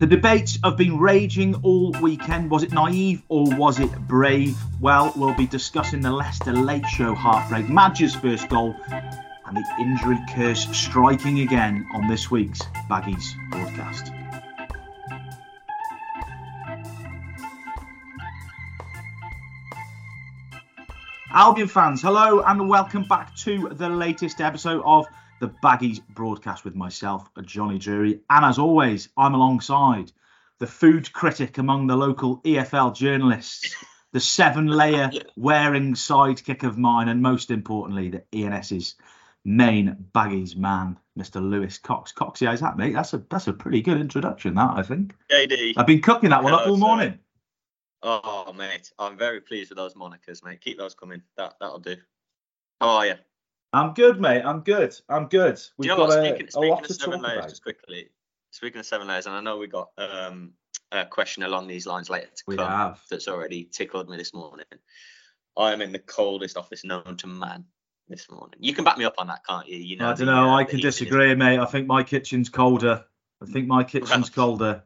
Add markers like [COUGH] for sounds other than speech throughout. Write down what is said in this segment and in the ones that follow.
The debates have been raging all weekend. Was it naive or was it brave? Well, we'll be discussing the Leicester Late Show heartbreak, Maja's first goal, and the injury curse striking again on this week's Baggies broadcast. Albion fans, hello and welcome back to the latest episode of the Baggies broadcast with myself, Jonny Drury. And as always, I'm alongside the food critic among the local EFL journalists, the seven layer [LAUGHS] wearing sidekick of mine, and most importantly, the ENS's main Baggies man, Mr. Lewis Cox. Coxie, how's that, mate? That's a that's a pretty good introduction, that I think. JD. I've been cooking that one Hello, up all sir. morning. Oh, mate, I'm very pleased with those monikers, mate. Keep those coming. That that'll do. How are you? I'm good, mate. I'm good. I'm good. We've you know got a, Speaking, a lot of to seven talk layers, about. just quickly. Speaking of seven layers, and I know we got um, a question along these lines later to We come have. that's already tickled me this morning. I am in the coldest office known to man this morning. You can back me up on that, can't you? You know. I don't know. uh, I can disagree, mate. I think my kitchen's colder. I think my [LAUGHS] kitchen's colder.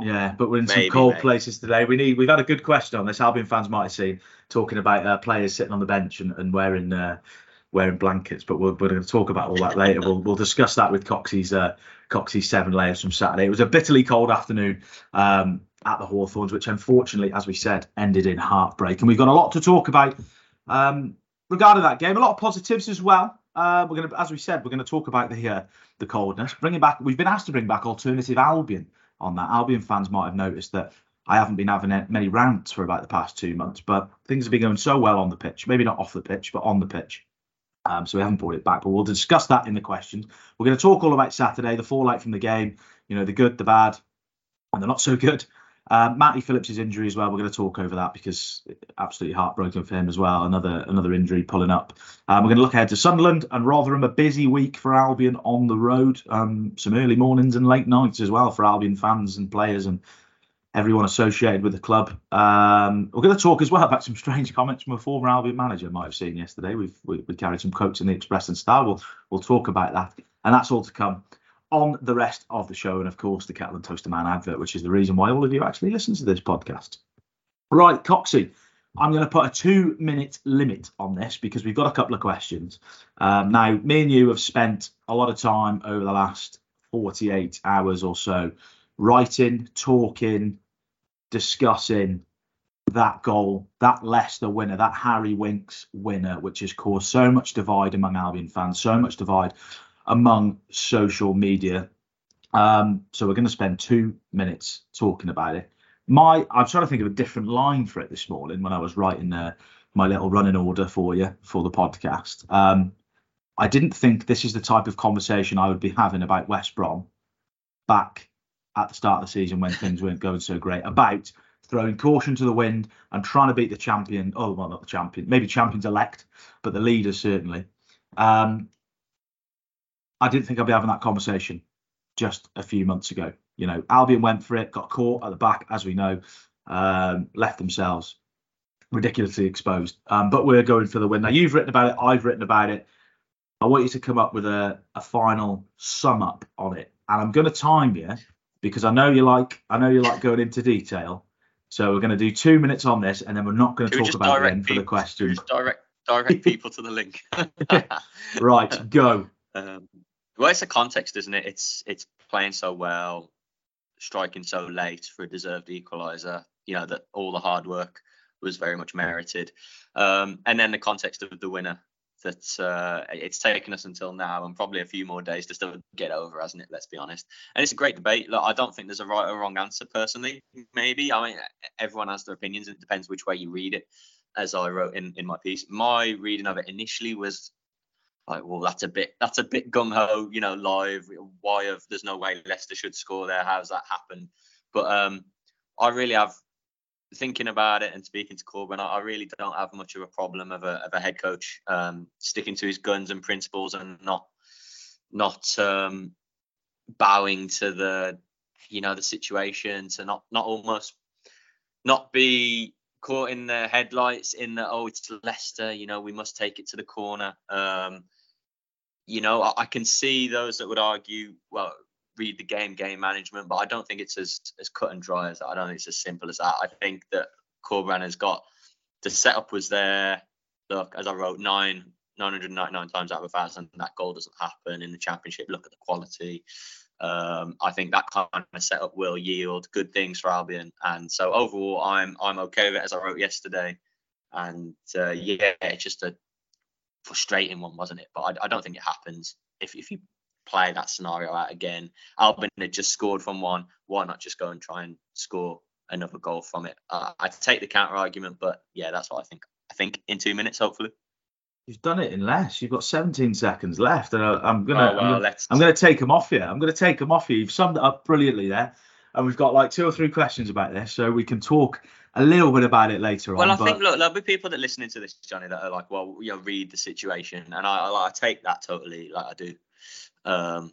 Yeah, but we're in some cold mate. places today. We need. We've had a good question on this. Albion fans might have seen talking about uh, players sitting on the bench and, and wearing uh, wearing blankets. But we're, we're going to talk about all that later. We'll we'll discuss that with Coxie's uh, Coxie's seven layers from Saturday. It was a bitterly cold afternoon um, at the Hawthorns, which unfortunately, as we said, ended in heartbreak. And we've got a lot to talk about um, regarding that game. A lot of positives as well. Uh, we're going to, as we said, we're going to talk about the uh, the coldness. Bringing back, we've been asked to bring back alternative Albion on that. Albion fans might have noticed that I haven't been having many rants for about the past two months, but things have been going so well on the pitch. Maybe not off the pitch, but on the pitch. Um, so we haven't brought it back, but we'll discuss that in the questions. We're going to talk all about Saturday, the fallout from the game, you know, the good, the bad, and the not so good. Uh, Matty Phillips' injury as well. We're going to talk over that because absolutely heartbroken for him as well. Another another injury pulling up. Um, we're going to look ahead to Sunderland and Rotherham. A busy week for Albion on the road. Um, some early mornings and late nights as well for Albion fans and players and everyone associated with the club. Um, we're going to talk as well about some strange comments from a former Albion manager. Might have seen yesterday. We've we, we carried some quotes in the Express and Star. We'll we'll talk about that, and that's all to come on the rest of the show, and of course the Kettle and Toaster Man advert, which is the reason why all of you actually listen to this podcast. Right, Coxie, I'm going to put a two minute limit on this because we've got a couple of questions. Um, now, me and you have spent a lot of time over the last 48 hours or so writing, talking, discussing that goal, that Leicester winner, that Harry Winks winner, which has caused so much divide among Albion fans, so much divide among social media. Um, so we're going to spend two minutes talking about it. My, I'm trying to think of a different line for it this morning when I was writing uh, my little running order for you for the podcast. Um, I didn't think this is the type of conversation I would be having about West Brom back at the start of the season when things weren't going so great. About throwing caution to the wind and trying to beat the champion. Oh, well, not the champion, maybe champions elect, but the leaders certainly. Um, I didn't think I'd be having that conversation just a few months ago. You know, Albion went for it, got caught at the back, as we know, um, left themselves ridiculously exposed. Um, but we're going for the win. Now, you've written about it, I've written about it. I want you to come up with a, a final sum up on it. And I'm going to time you because I know you like I know you like going into detail. So we're going to do two minutes on this, and then we're not going to Can talk about it for the people- question. Just direct direct people to the link. [LAUGHS] [LAUGHS] Right, go. Um, well, it's a context, isn't it? It's it's playing so well, striking so late for a deserved equaliser. You know that all the hard work was very much merited, um, and then the context of the winner. That uh, it's taken us until now, and probably a few more days to still get over, hasn't it? Let's be honest. And it's a great debate. Look, I don't think there's a right or wrong answer personally. Maybe I mean everyone has their opinions. and It depends which way you read it. As I wrote in in my piece, my reading of it initially was like, well, that's a bit that's a bit gung ho, you know, live. Why have there's no way Leicester should score there? How's that happened? But um, I really have thinking about it and speaking to Corberan. I, I really don't have much of a problem of a of a head coach um, sticking to his guns and principles and not not um, bowing to the you know the situation to not not almost not be caught in the headlights in the oh it's Leicester you know we must take it to the corner um you know I, I can see those that would argue well read the game, game management, but I don't think it's as as cut and dry as that. I don't think it's as simple as that. I think that Corberan has got the setup was there. Look, as I wrote, nine 999 times out of a thousand, that goal doesn't happen in the championship. Look at the quality. Um, I think that kind of setup will yield good things for Albion, and so overall, I'm I'm okay with it as I wrote yesterday. And uh, yeah, it's just a frustrating one, wasn't it? But I, I don't think it happens if if you play that scenario out again. Albion had just scored from one. Why not just go and try and score another goal from it? Uh, I take the counter argument, but yeah, that's what I think. I think in two minutes, hopefully. You've done it in less. You've got 17 seconds left, and I, am gonna, Oh, well, I'm, gonna I'm gonna take them off you. I'm gonna take them off you. You've summed it up brilliantly there, and we've got like two or three questions about this, so we can talk a little bit about it later Well, on. Well, I but think look, there'll be people that listening to this, Jonny, that are like, well, you know, read the situation, and I, I, I take that totally, like I do. Um,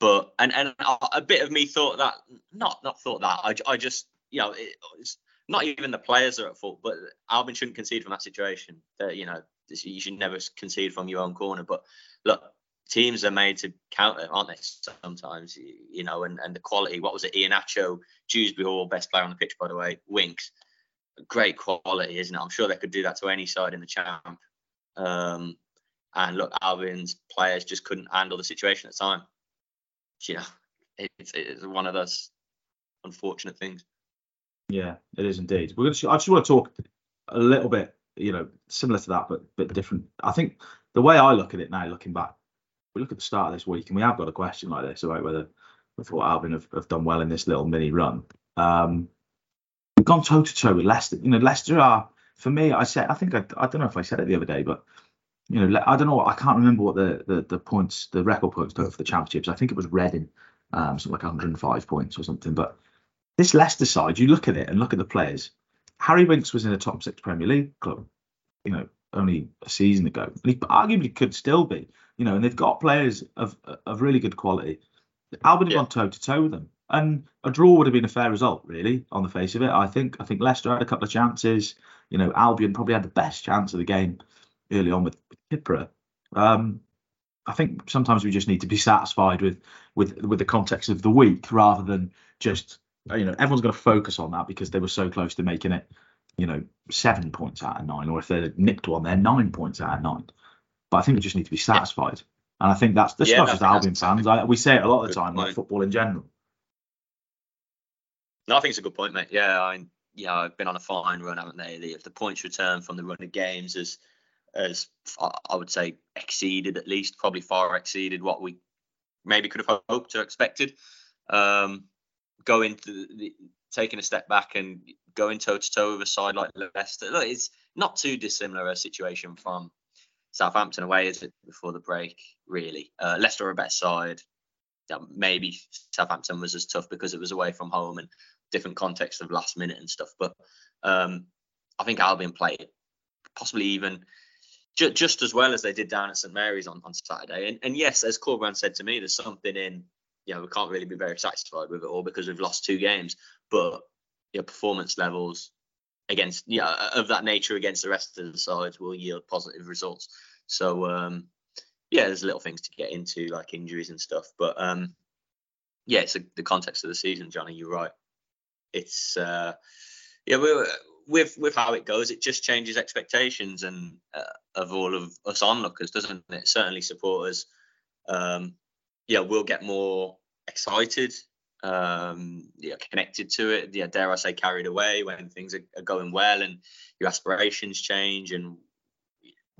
but and and a bit of me thought that, not not thought that. I, I just, you know, it, it's not even the players are at fault, but Albion shouldn't concede from that situation. That you know, you should never concede from your own corner. But look, teams are made to counter, aren't they? Sometimes, you know, and and the quality. What was it? Iheanacho, Dewsbury Hall, best player on the pitch, by the way. Winks great quality, isn't it? I'm sure they could do that to any side in the champ. Um, and look, Albion's players just couldn't handle the situation at the time. Know, it's, it's one of those unfortunate things. Yeah, it is indeed. We're gonna. I just want to talk a little bit, you know, similar to that, but bit different. I think the way I look at it now, looking back, we look at the start of this week, and we have got a question like this about whether we thought Albion have, have done well in this little mini run. Um, we've gone toe to toe with Leicester. You know, Leicester are for me. I said, I think I, I don't know if I said it the other day, but you know, I don't know. I can't remember what the the, the points, the record points were for the championships. I think it was Reading, um, something like 105 points or something, but this Leicester side, you look at it and look at the players. Harry Winks was in a top six Premier League club, you know, only a season ago. And he arguably could still be, you know, and they've got players of of really good quality. Albion have Yeah. gone toe to toe with them, and a draw would have been a fair result, really, on the face of it. I think. I think Leicester had a couple of chances. You know, Albion probably had the best chance of the game early on with, with Kipré. Um, I think sometimes we just need to be satisfied with with with the context of the week rather than just you know everyone's going to focus on that because they were so close to making it you know seven points out of nine or if they nicked one they're nine points out of nine but i think we just need to be satisfied and i think that's that's Yeah, not just albion fans I, we say it a lot of the time like football in general No, I think it's a good point, mate. Yeah, I yeah, I've been on a fine run, haven't they? The, if the points return from the run of games as as I I would say exceeded at least, probably far exceeded what we maybe could have hoped or expected. Um, going to the, taking a step back and going toe to toe with a side like Leicester, look, it's not too dissimilar a situation from Southampton away, is it? Before the break, really. Uh, Leicester are a better side. Yeah, maybe Southampton was as tough because it was away from home and different context of last minute and stuff. But um, I think Albion played possibly even ju- just as well as they did down at St Mary's on, on Saturday. And, and yes, as Corberan said to me, there's something in, you know, we can't really be very satisfied with it all because we've lost two games. But your performance levels against, yeah, of that nature against the rest of the sides will yield positive results. So, um, yeah, there's little things to get into like injuries and stuff. But um, yeah, it's a, the context of the season, Jonny. You're right. It's uh, yeah, we with with how it goes, it just changes expectations and uh, of all of us onlookers, doesn't it? Certainly, supporters, um, yeah, we'll get more excited, um, yeah, connected to it. Yeah, dare I say, carried away when things are, are going well and your aspirations change and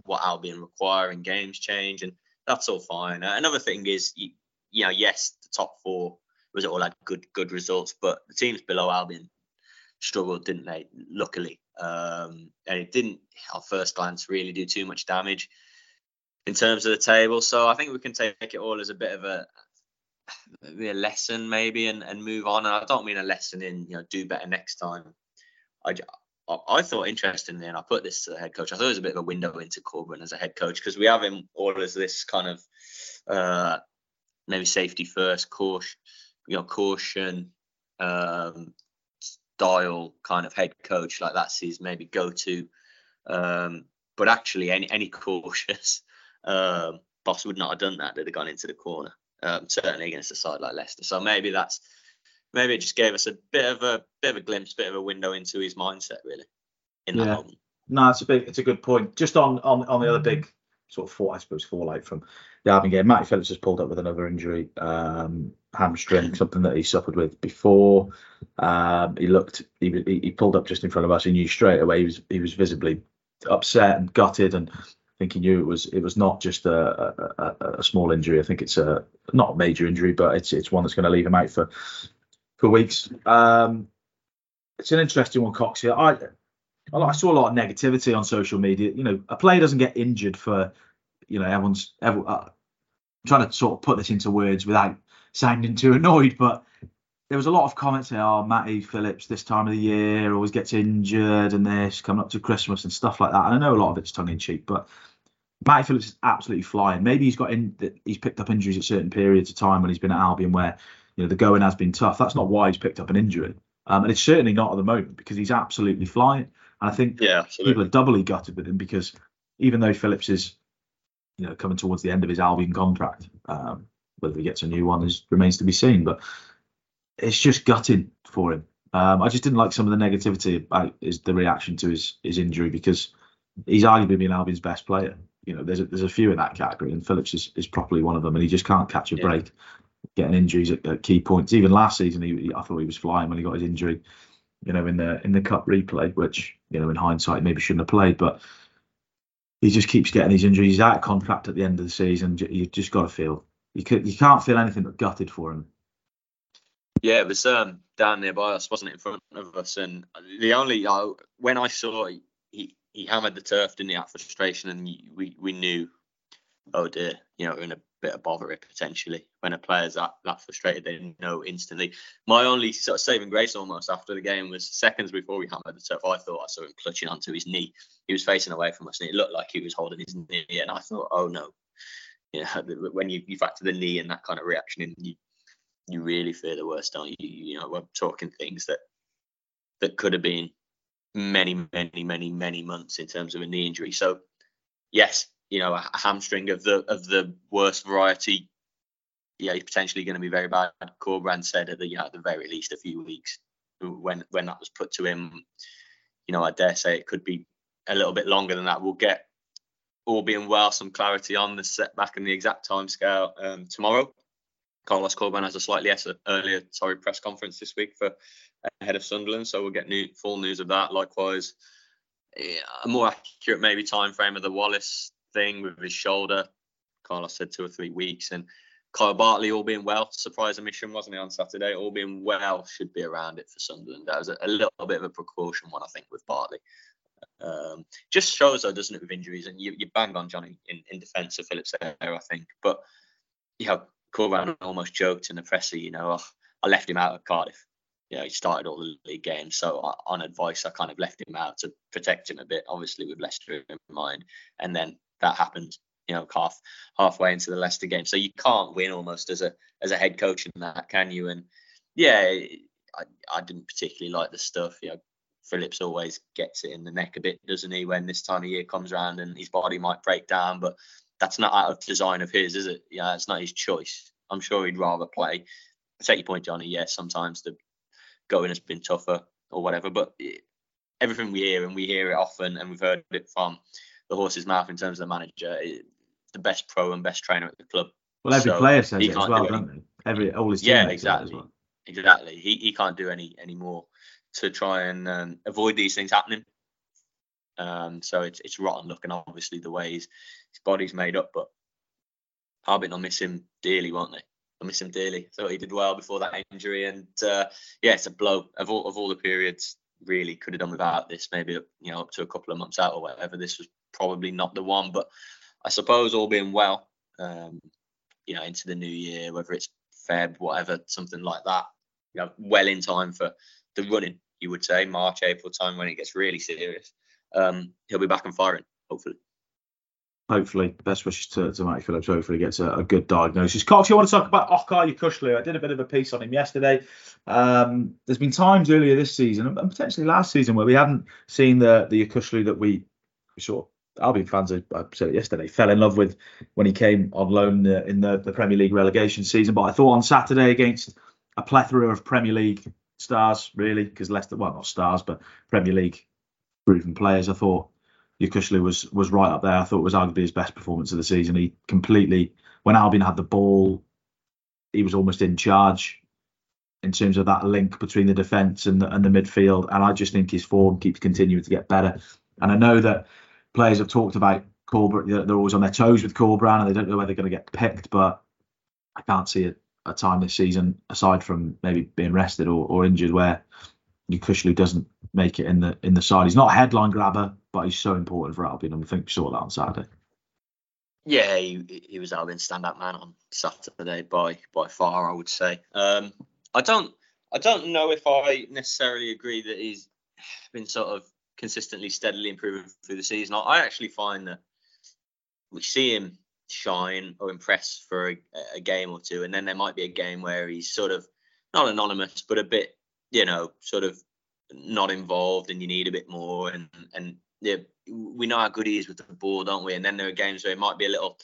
what Albion require in games change, and that's all fine. Uh, another thing is, you, you know, yes, the top four was all had good good results, but the teams below Albion struggled, didn't they? Luckily, um, and it didn't, at first glance, really do too much damage in terms of the table. So I think we can take it all as a bit of a a lesson, maybe, and, and move on. And I don't mean a lesson in you know do better next time. I, I- thought interestingly, and I put this to the head coach. I thought it was a bit of a window into Corberan as a head coach because we have him all as this kind of uh, maybe safety first, caution, you know, caution, um, style kind of head coach. Like that's his maybe go to. Um, but actually, any any cautious um, boss would not have done that. They'd have gone into the corner. um, certainly against a side like Leicester. So maybe that's maybe it just gave us a bit of a bit of a glimpse, bit of a window into his mindset, really. In that Yeah. moment. No, it's a big, it's a good point. Just on on on the other big sort of fall, I suppose, fallout from the Albion game. Matty Phillips has pulled up with another injury, um, hamstring, [LAUGHS] something that he suffered with before. Um, he looked, he, he he pulled up just in front of us. He knew straight away he was he was visibly upset and gutted, and I think he knew it was it was not just a a, a, a small injury. I think it's a not a major injury, but it's it's one that's going to leave him out for for weeks. Um, it's an interesting one, Cox. Here, I I saw a lot of negativity on social media. You know, a player doesn't get injured for, you know, everyone's. Every, uh, I'm trying to sort of put this into words without sounding too annoyed, but there was a lot of comments saying, "Oh, Matty Phillips, this time of the year always gets injured, and this coming up to Christmas and stuff like that." And I know a lot of it's tongue in cheek, but Matty Phillips is absolutely flying. Maybe he's got in, he's picked up injuries at certain periods of time when he's been at Albion where you know the going has been tough. That's not why he's picked up an injury, um, and it's certainly not at the moment because he's absolutely flying. And I think Yeah, people are doubly gutted with him because even though Phillips is, you know, coming towards the end of his Albion contract, um, whether he gets a new one is remains to be seen. But it's just gutting for him. Um, I just didn't like some of the negativity about his the reaction to his his injury because he's arguably been Albion's best player. You know, there's a, there's a few in that category, and Phillips is, is properly one of them, and he just can't catch a Yeah. break, getting injuries at, at key points. Even last season, he, I thought he was flying when he got his injury, you know, in the in the cup replay, which you know, in hindsight, maybe shouldn't have played, but he just keeps getting these injuries. He's out of contract at the end of the season. You just got to feel you could you can't feel anything but gutted for him. Yeah, it was um, down nearby us, wasn't it, in front of us? And the only uh, when I saw he, he hammered the turf, didn't he, out frustration, and we we knew, oh dear, you know, we're in a bit of bother potentially. When a player's that that frustrated, they know instantly. My only sort of saving grace almost after the game was seconds before we hammered the turf. I thought I saw him clutching onto his knee. He was facing away from us, and it looked like he was holding his knee. And I thought, oh no, you know, [LAUGHS] when you, you factor the knee and that kind of reaction and you you really fear the worst, don't you? You know, we're talking things that that could have been many, many, many, many months in terms of a knee injury. So, yes, you know, a, hamstring of the of the worst variety. Yeah, he's potentially going to be very bad. Corberan said at the know, at the very least a few weeks when when that was put to him. You know, I dare say it could be a little bit longer than that. We'll get all being well some clarity on the setback and the exact time scale um, tomorrow. Carlos Corberan has a slightly earlier sorry press conference this week for ahead of Sunderland, so we'll get new full news of that. Likewise, yeah, a more accurate maybe time frame of the Wallace thing with his shoulder. Carlos said two or three weeks, and Kyle Bartley all being well, surprise emission wasn't he on Saturday? All being well should be around it for Sunderland. That was a, a little bit of a precaution one I think with Bartley. Um, just shows though, doesn't it, with injuries? And you, you bang on Johnny in, in defence of Phillips there, I think. But you know, Corberan almost joked in the presser, you know, oh, I left him out at Cardiff. You know, he started all the league games, so I, on advice, I kind of left him out to protect him a bit, obviously with Leicester in mind. And then that happened, you know, half halfway into the Leicester game. So you can't win almost as a as a head coach in that, can you? And yeah, I, I didn't particularly like the stuff. You know, Phillips always gets it in the neck a bit, doesn't he, when this time of year comes around and his body might break down, but that's not out of design of his, is it? Yeah, it's not his choice. I'm sure he'd rather play. I take your point, Jonny. Yes, sometimes the going has been tougher or whatever, but everything we hear and we hear it often, and we've heard it from the horse's mouth in terms of the manager, it, the best pro and best trainer at the club. Well, every So, player says he it as well, do don't they? Every all his Yeah, teammates say it as exactly. well. Exactly. He he can't do any any more to try and um, avoid these things happening. Um, so it's it's rotten looking, obviously, the way his, his body's made up. But Harbin will miss him dearly, won't they? They'll miss him dearly. Thought he did well before that injury, and uh, yeah, it's a blow of all of all the periods. Really could have done without this. Maybe you know up to a couple of months out or whatever. This was probably not the one, but I suppose all being well, um, you know, into the new year, whether it's Feb, whatever, something like that. You know, well in time for the running, you would say March, April time when it gets really serious. Um, he'll be back and firing, hopefully. Hopefully, best wishes to, to Matty Phillips. Hopefully, he gets a, a good diagnosis. Cox, you want to talk about Okay Yokuslu? I did a bit of a piece on him yesterday. Um, there's been times earlier this season and potentially last season where we haven't seen the the Yokuslu that we, we sort of Albion fans, I said it yesterday, fell in love with when he came on loan uh, in the, the Premier League relegation season. But I thought on Saturday against a plethora of Premier League stars, really, because Leicester, well, not stars, but Premier League proven players, I thought Yokuslu was was right up there. I thought it was arguably his best performance of the season. He completely, when Albion had the ball, he was almost in charge in terms of that link between the defence and the, and the midfield. And I just think his form keeps continuing to get better. And I know that players have talked about Corberan, they're always on their toes with Corberan and they don't know where they're going to get picked. But I can't see a, a time this season, aside from maybe being rested or, or injured, where Yokuslu doesn't make it in the in the side. He's not a headline grabber, but he's so important for Albion, and I think we saw that on Saturday. Yeah, he, he was Albion's stand-up man on Saturday by by far, I would say. Um, I don't I don't know if I necessarily agree that he's been sort of consistently, steadily improving through the season. I actually find that we see him shine or impress for a, a, game or two, and then there might be a game where he's sort of not anonymous, but a bit, you know, sort of not involved, and you need a bit more. And and yeah, we know how good he is with the ball, don't we? And then there are games where he might be a little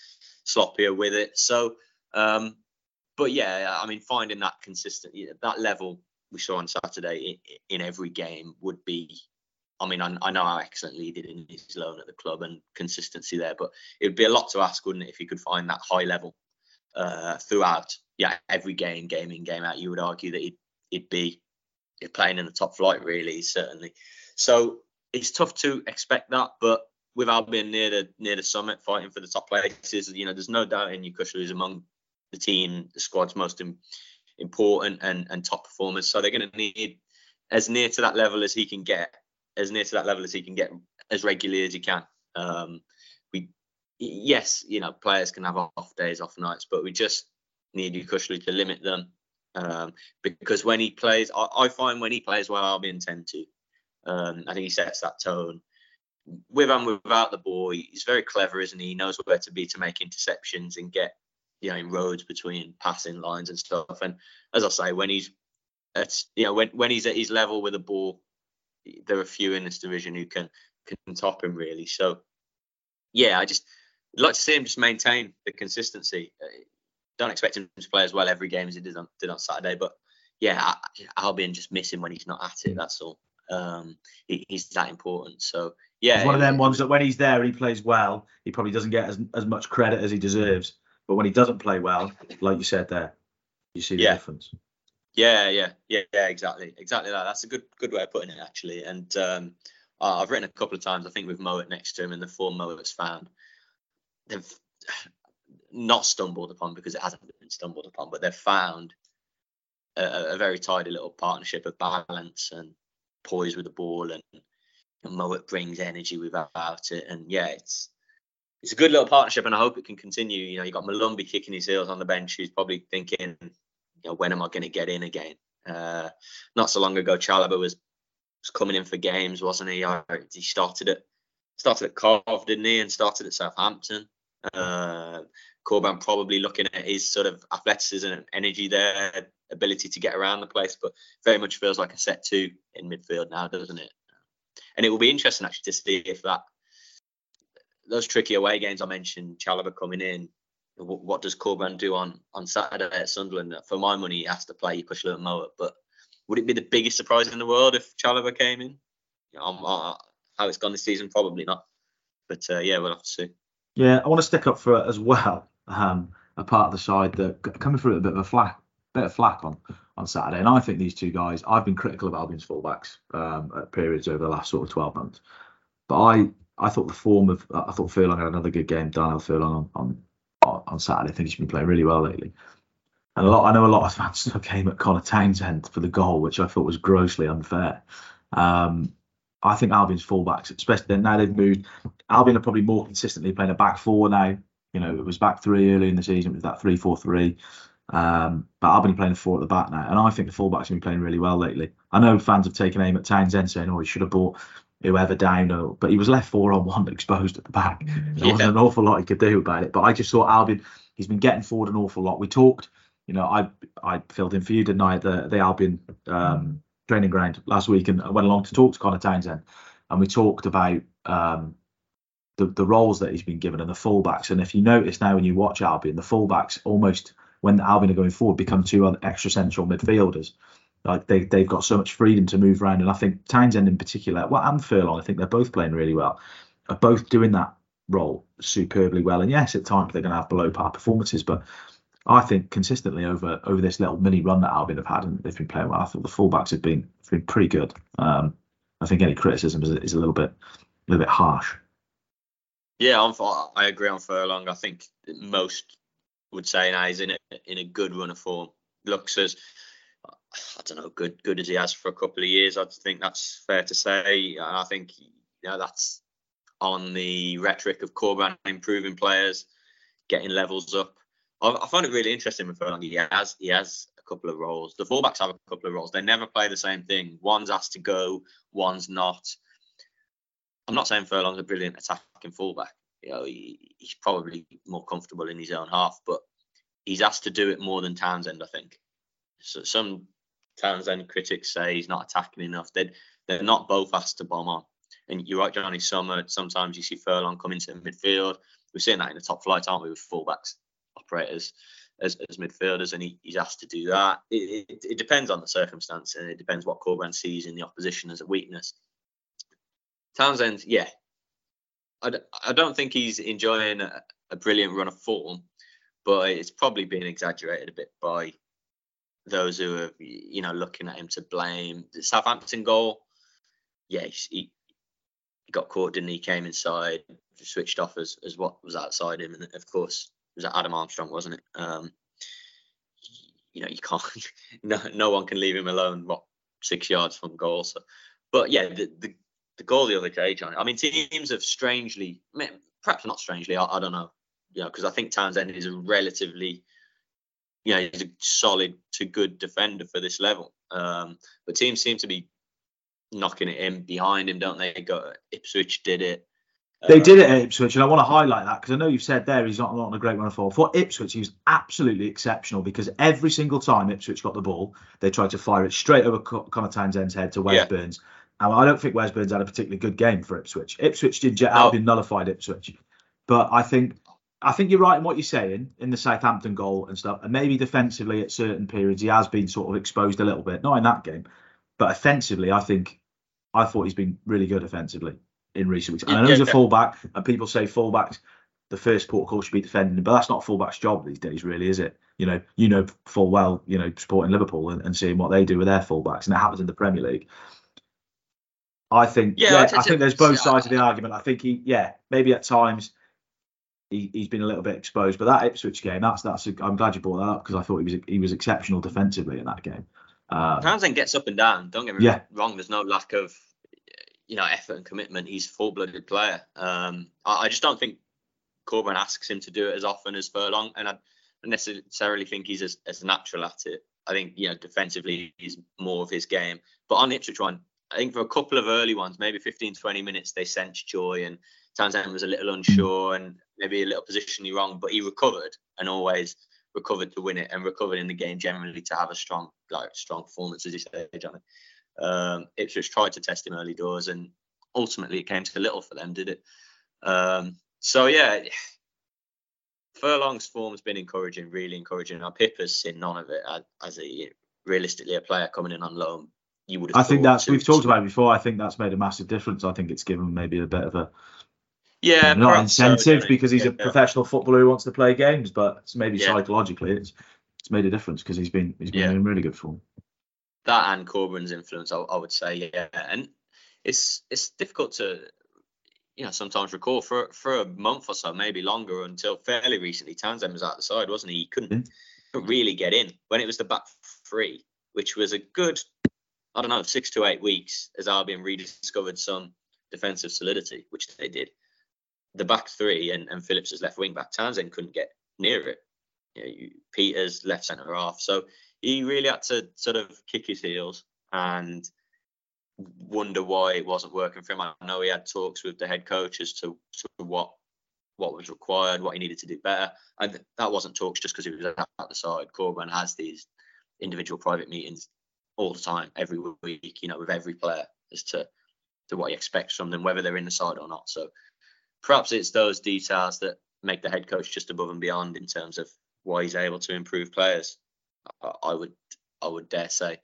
sloppier with it. So, um, but yeah, I mean, finding that consistent, that level we saw on Saturday in, in every game would be I mean, I, I, know how excellently he did in his loan at the club and consistency there, but it would be a lot to ask, wouldn't it, if he could find that high level uh, throughout, yeah, every game, game in, game out. You would argue that he'd, he'd be playing in the top flight, really, certainly. So it's tough to expect that, but without being near the near the summit, fighting for the top places, you know, there's no doubt in Yokuslu is among the team, the squad's most in, important and, and top performers. So they're going to need as near to that level as he can get as near to that level as he can get as regularly as he can. Um, we, yes, you know, players can have off days, off nights, but we just need Yokuslu to limit them um, because when he plays, I, I, find when he plays well, I'll be intent to. Um, I think he sets that tone. With and without the ball, he's very clever, isn't he? He knows where to be to make interceptions and get, you know, in roads between passing lines and stuff. And as I say, when he's, at, you know, when when he's at his level with the ball, there are few in this division who can can top him really. So yeah, I just I'd like to see him just maintain the consistency. Uh, don't expect him to play as well every game as he did on did on Saturday, but yeah, Albion just miss him when he's not at it. That's all. Um, he, he's that important. So yeah, he's one of them ones that when he's there and he plays well, he probably doesn't get as as much credit as he deserves. But when he doesn't play well, like you said there, you see the yeah. difference. Yeah, yeah, yeah, yeah, exactly, exactly that. That's a good good way of putting it actually. And um, I've written a couple of times. I think with Mowatt next to him and the form Mowatt's found, they've [SIGHS] not stumbled upon because it hasn't been stumbled upon, but they've found a, a very tidy little partnership of balance and poise with the ball, and, and Mowatt brings energy without it. And yeah, it's it's a good little partnership, and I hope it can continue. You know, you got Molumby kicking his heels on the bench, who's probably thinking you know, when am I going to get in again? Uh, not so long ago, Chalobah was was coming in for games, wasn't he? He started at started at Cov, didn't he? And started at Southampton. Uh, Corberan probably looking at his sort of athleticism and energy there, ability to get around the place, but very much feels like a set two in midfield now, doesn't it? And it will be interesting actually to see if that those tricky away games I mentioned, Chalobah coming in, what does Corberan do on on Saturday at Sunderland? For my money, he has to play Yokuslu and Mowatt. But would it be the biggest surprise in the world if Chalobah came in? You know, uh, how it's gone this season, probably not. But uh, yeah, we'll have to see. Yeah, I want to stick up for it as well. Um, a part of the side that coming through a bit of a flack, bit of flack on on Saturday, and I think these two guys. I've been critical of Albion's fullbacks um, at periods over the last sort of 12 months, but I I thought the form of I thought Furlong had another good game. Darnell Furlong on, on on Saturday. I think he's been playing really well lately. And a lot, I know a lot of fans [LAUGHS] came at Conor Townsend for the goal, which I thought was grossly unfair. Um, I think Albion's fullbacks, especially now they've moved. Albion are probably more consistently playing a back four now. You know, it was back three early in the season with that three four three. Um, but I've been playing four at the back now, and I think the fullbacks have been playing really well lately. I know fans have taken aim at Townsend saying, "Oh, he should have bought whoever down, or, but he was left four on one [LAUGHS] exposed at the back. There yeah. wasn't an awful lot he could do about it. But I just saw Albion, he's been getting forward an awful lot. We talked, you know, I I filled in for you, didn't I, at the, the Albion um, training ground last week and I went along to talk to Conor Townsend. And we talked about um, the, the roles that he's been given and the fullbacks. And if you notice now when you watch Albion, the fullbacks almost when Albion are going forward become two extra central midfielders. Like they they've got so much freedom to move around, and I think Townsend in particular, well, and Furlong, I think they're both playing really well, are both doing that role superbly well. And yes, at times they're going to have below par performances, but I think consistently over over this little mini run that Albion have had, and they've been playing well. I thought the fullbacks have been have been pretty good. Um, I think any criticism is, is a little bit a little bit harsh. Yeah, I'm, I agree on Furlong. I think most would say now he's in a, in a good run of form. Looks as I don't know, good good as he has for a couple of years. I think that's fair to say. And I think you know that's on the rhetoric of Corberan improving players, getting levels up. I, I find it really interesting with Furlong. He has he has a couple of roles. The fullbacks have a couple of roles. They never play the same thing. One's asked to go, one's not. I'm not saying Furlong's a brilliant attacking fullback. You know, he, he's probably more comfortable in his own half, but he's asked to do it more than Townsend, I think. So some Townsend critics say he's not attacking enough. They're, they're not both asked to bomb on. And you're right, Jonny Summer. Sometimes you see Furlong come into midfield. We're seeing that in the top flight, aren't we, with fullbacks, operators as, as midfielders, and he, he's asked to do that. It, it, it, depends on the circumstance, and it depends what Corberan sees in the opposition as a weakness. Townsend, yeah, I don't think he's enjoying a, a brilliant run of form, but it's probably been exaggerated a bit by those who are, you know, looking at him to blame. The Southampton goal, yeah, he, he got caught, didn't he? Came inside, switched off as, as what was outside him, and of course, it was Adam Armstrong, wasn't it? Um, you know, you can't, [LAUGHS] no, no one can leave him alone. What six yards from goal? So, but yeah, the, the the goal the other day, John. I mean, teams have strangely, perhaps not strangely, I, I don't know, you know, because I think Townsend is a relatively, you know, he's a solid to good defender for this level. Um, but teams seem to be knocking it in behind him, don't they? Got Ipswich did it. They did it at Ipswich, and I want to highlight that because I know you've said there he's not, not on a great run of form. For Ipswich, he was absolutely exceptional because every single time Ipswich got the ball, they tried to fire it straight over Conor Townsend's head to Wes yeah. Burns. And I don't think Wes Burns had a particularly good game for Ipswich. Ipswich did Jet. Albion nullified Ipswich, but I think I think you're right in what you're saying in the Southampton goal and stuff. And maybe defensively at certain periods he has been sort of exposed a little bit, not in that game, but offensively I think I thought he's been really good offensively in recent weeks. And I know he's a fullback, and people say fullbacks the first port call should be defending, but that's not fullback's job these days, really, is it? You know, you know full well, you know, supporting Liverpool and, and seeing what they do with their fullbacks, and it happens in the Premier League. I think, yeah, yeah I, I think there's both sides of the argument. I think he, yeah, maybe at times he, has been a little bit exposed, but that Ipswich game, that's that's. A, I'm glad you brought that up because I thought he was he was exceptional defensively in that game. Um, Townsend gets up and down. Don't get me yeah. wrong. There's no lack of you know effort and commitment. He's a full-blooded player. Um, I, I, just don't think Corberan asks him to do it as often as Furlong, and I don't necessarily think he's as, as natural at it. I think you know defensively he's more of his game. But on Ipswich one, I think for a couple of early ones, maybe 15, 20 minutes, they sensed joy and Townsend was a little unsure and maybe a little positionally wrong, but he recovered and always recovered to win it and recovered in the game generally to have a strong, like strong performance, as you say, Jonny. Um, Ipswich tried to test him early doors and ultimately it came to little for them, did it? Um, so yeah, Furlong's form has been encouraging, really encouraging. Our Pipa's seen none of it as a realistically a player coming in on loan you would. Have I think that's we've talked about it before. I think that's made a massive difference. I think it's given maybe a bit of a yeah, not incentive so, because he's yeah, a professional footballer who wants to play games, but maybe yeah. psychologically it's it's made a difference because he's been he's been yeah. in really good form. That and Corberan's influence, I, I would say, yeah, and it's it's difficult to you know sometimes recall for for a month or so, maybe longer, until fairly recently. Townsend was out the side, wasn't he? He couldn't, couldn't really get in when it was the back three, which was a good I don't know, six to eight weeks as Albion rediscovered some defensive solidity, which they did. The back three and, and left wing back, Townsend couldn't get near it. You know, you, Pieters left centre half. So he really had to sort of kick his heels and wonder why it wasn't working for him. I know he had talks with the head coach as to, to what what was required, what he needed to do better. And that wasn't talks just because he was at the side. Corberan has these individual private meetings all the time, every week, you know, with every player as to to what he expects from them, whether they're in the side or not. So perhaps it's those details that make the head coach just above and beyond in terms of why he's able to improve players. I, would I would dare say.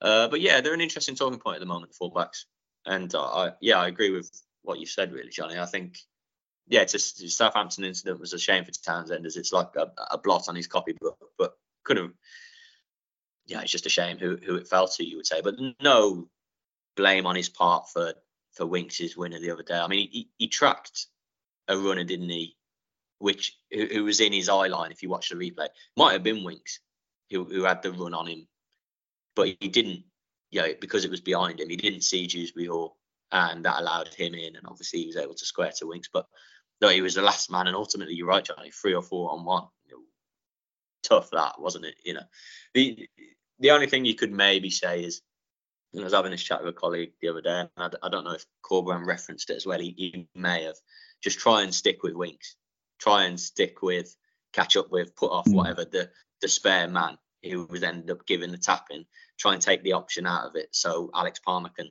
Uh, but yeah, they're an interesting talking point at the moment, fullbacks. And I yeah, I agree with what you said, really, Jonny. I think yeah, it's a Southampton incident was a shame for Townsend, as it's like a, a blot on his copybook, but could have. Yeah, it's just a shame who who it fell to, you would say, but no blame on his part for for Winks' winner the other day. I mean, he, he tracked a runner, didn't he? Which who, who, was in his eye line if you watch the replay. Might have been Winks who, who had the run on him, but he didn't. You know, because it was behind him, he didn't see Dewsbury Hall, and that allowed him in, and obviously he was able to square to Winks. But no, he was the last man, and ultimately, you're right, Jonny. Three or four on one. Tough that, wasn't it? You know, the the only thing you could maybe say is I was having this chat with a colleague the other day, and I, I don't know if Corberan referenced it as well. He, he, may have. Just try and stick with Winks. Try and stick with, catch up with, put off mm. whatever the the spare man who was ended up giving the tapping. Try and take the option out of it so Alex Palmer can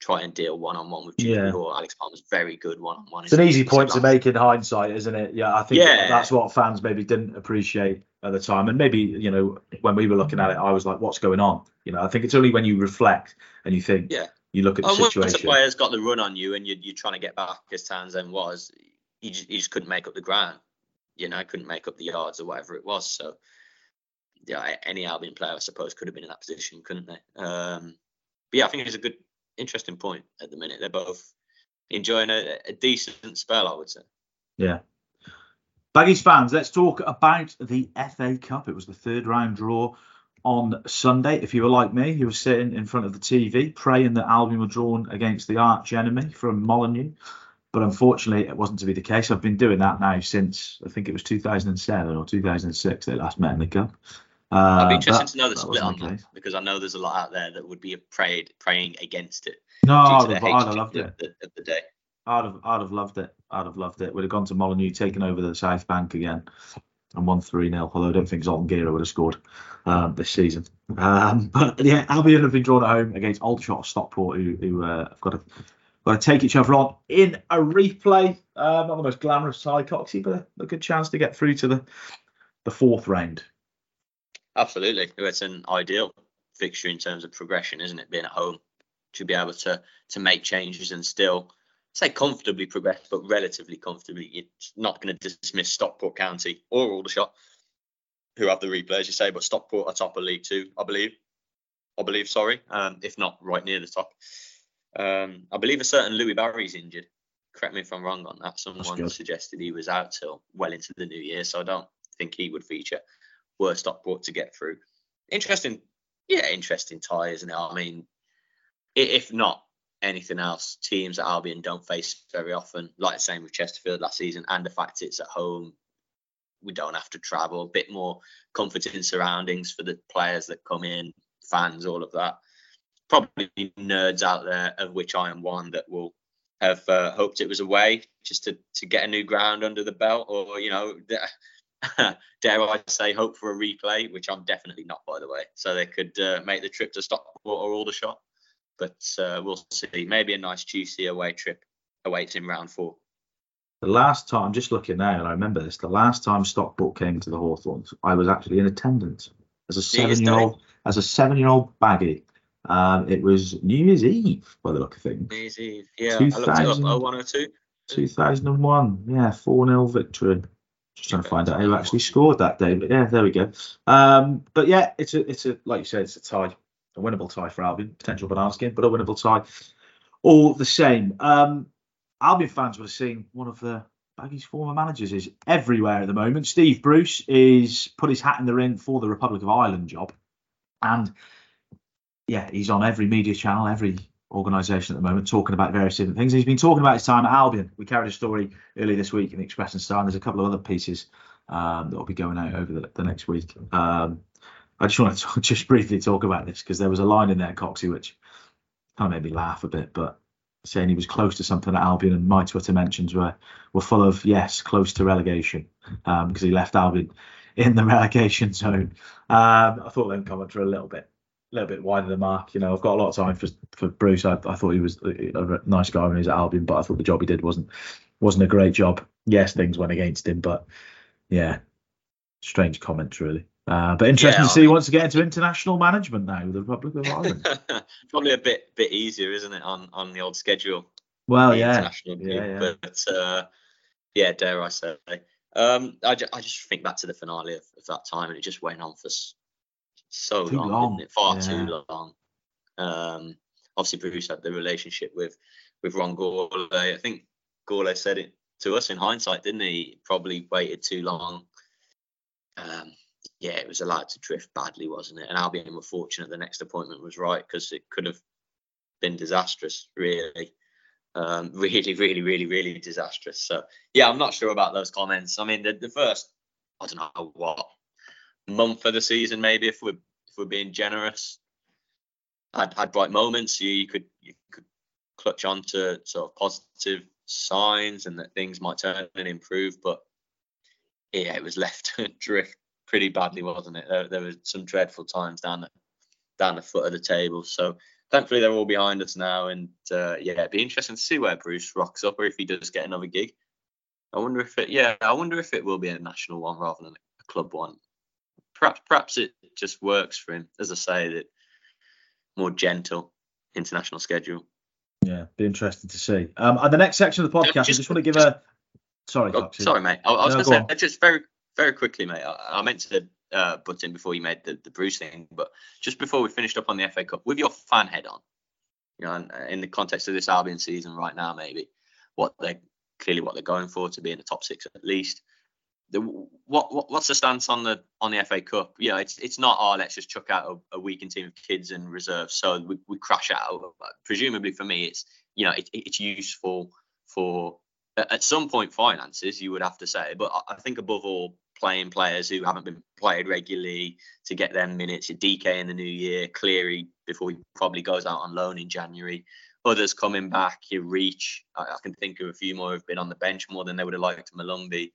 try and deal one on one with Jimmy yeah. or Alex Palmer's very good one on one. It's an easy point to make in hindsight, isn't it? Yeah, I think yeah. that's what fans maybe didn't appreciate at the time. And maybe, you know, when we were looking at it, I was like, what's going on? You know, I think it's only when you reflect and you think, yeah, you look at the and situation. Once a player's got the run on you and you're, you're trying to get back as Townsend was, you just, you just couldn't make up the ground. You know, couldn't make up the yards or whatever it was. So, yeah, any Albion player, I suppose, could have been in that position, couldn't they? Um, but yeah, I think it's a good interesting point at the minute. They're both enjoying a, a decent spell, I would say. Yeah. Baggies fans, let's talk about the FA Cup. It was the third round draw on Sunday. If you were like me, you were sitting in front of the TV praying that Albion were drawn against the arch enemy from Molineux. But unfortunately, it wasn't to be the case. I've been doing that now since I think it was 2007 or 2006 they last met in the Cup. Uh, I'd be interested to know the split on that because I know there's a lot out there that would be prayed, praying against it. No, I'd have, I'd have loved it. The, of the day. I'd have, I'd have loved it. I'd have loved it. We'd have gone to Molineux, taken over the South Bank again, and won 3 0. Although I don't think Zoltan Gera would have scored um, this season. Um, but yeah, Albion have been drawn at home against Aldershot Stockport, who, who uh, have got to, got to take each other on in a replay. Um, not the most glamorous side, Coxie, but a, a good chance to get through to the, the fourth round. Absolutely, it's an ideal fixture in terms of progression, isn't it? Being at home to be able to to make changes and still say comfortably progressed, but relatively comfortably. It's not going to dismiss Stockport County or Aldershot, who have the replay, as you say, but Stockport are top of League Two, I believe. I believe, sorry, um, if not right near the top. Um, I believe a certain Louie Barry's injured. Correct me if I'm wrong on that. Someone suggested he was out till well into the new year, so I don't think he would feature were Stockport to get through. Interesting, yeah, interesting tie, isn't it? I mean, if not anything else, teams that Albion don't face very often, like the same with Chesterfield last season, and the fact it's at home, we don't have to travel, a bit more comforting surroundings for the players that come in, fans, all of that. Probably nerds out there, of which I am one, that will have uh, hoped it was away just to, to get a new ground under the belt, or you know, [LAUGHS] dare I say, hope for a replay, which I'm definitely not, by the way. So they could uh, make the trip to Stockport or Aldershot. But uh, we'll see. Maybe a nice, juicy away trip awaits in round four. The last time, I'm just looking now, and I remember this. The last time Stockport came to the Hawthorns, I was actually in attendance as a seven-year-old. As a seven-year-old baggy, um, it was New Year's Eve by the look of things. New Year's Eve, yeah. 2000, I looked it up. 2001, yeah, 4 0 victory. Just trying to find out who actually scored that day, but yeah, there we go. Um, but yeah, it's a, it's a, like you said, it's a tie, a winnable tie for Albion, potential banana skin, but a winnable tie, all the same. Um, Albion fans would have seen one of the Baggy's former managers is everywhere at the moment. Steve Bruce is put his hat in the ring for the Republic of Ireland job, and yeah, he's on every media channel, every organisation at the moment, talking about various different things. He's been talking about his time at Albion. We carried a story earlier this week in the Express and Star, and there's a couple of other pieces um, that will be going out over the, the next week. Um, I just want [LAUGHS] to just briefly talk about this because there was a line in there, Coxie, which kind of made me laugh a bit, but saying he was close to something at Albion, and my Twitter mentions were were full of yes, close to relegation because um, he left Albion in the [LAUGHS] relegation zone. Um, I thought them comments were a little bit a little bit wider the mark. You know, I've got a lot of time for for Bruce. I, I thought he was a, a nice guy when he was at Albion, but I thought the job he did wasn't wasn't a great job. Yes, things went against him, but yeah, strange comments really. Uh, but interesting Yeah, to see I he wants to get into international management now with the Republic of Ireland. [LAUGHS] Probably a bit bit easier, isn't it, on on the old schedule? well, yeah, international Yeah, yeah. But uh, yeah, dare I say? Um, I, ju- I just think back to the finale of, of that time, and it just went on for s- so Too long, long, didn't it? Far yeah. too long. Um, obviously, Bruce had the relationship with with Ron Gourlay. I think Gourlay said it to us in hindsight, didn't he? He Probably waited too long. Um, yeah, it was allowed to drift badly, wasn't it? And Albion were fortunate the next appointment was right because it could have been disastrous, really. Um, [LAUGHS] really, really, really, really disastrous. So yeah, I'm not sure about those comments. I mean, the, the first, I don't know what month of the season, maybe if we're if we're being generous, had had bright moments. You, you could you could clutch on to sort of positive signs and that things might turn and improve. But yeah, it was left [LAUGHS] to drift pretty badly, wasn't it? There, there was some dreadful times down the down the foot of the table. So thankfully they're all behind us now, and uh, yeah, it'd be interesting to see where Bruce rocks up or if he does get another gig. I wonder if it, yeah, I wonder if it will be a national one rather than a club one. Perhaps, perhaps it just works for him, as I say, that more gentle international schedule. Yeah, be interesting to see. Um, and the next section of the podcast, I just- just want to give a. Sorry, Oh, sorry, mate. I, I was No, going to say just very, very quickly, mate. I, I meant to uh, butt in before you made the, the Bruce thing, but just before we finished up on the FA Cup, with your fan head on, you know, in the context of this Albion season right now, maybe what they clearly what they're going for to be in the top six at least. The, what, what what's the stance on the on the FA Cup? You know, it's it's not oh let's just chuck out a, a weakened team of kids and reserves so we, we crash out. Presumably for me, it's you know it, it's useful for at some point finances you would have to say, but I- think above all playing players who haven't been played regularly to get them minutes. Your Dike in the new year, Cleary before he probably goes out on loan in January. Others coming back, your reach. I, I can think of a few more who've been on the bench more than they would have liked. Molumby,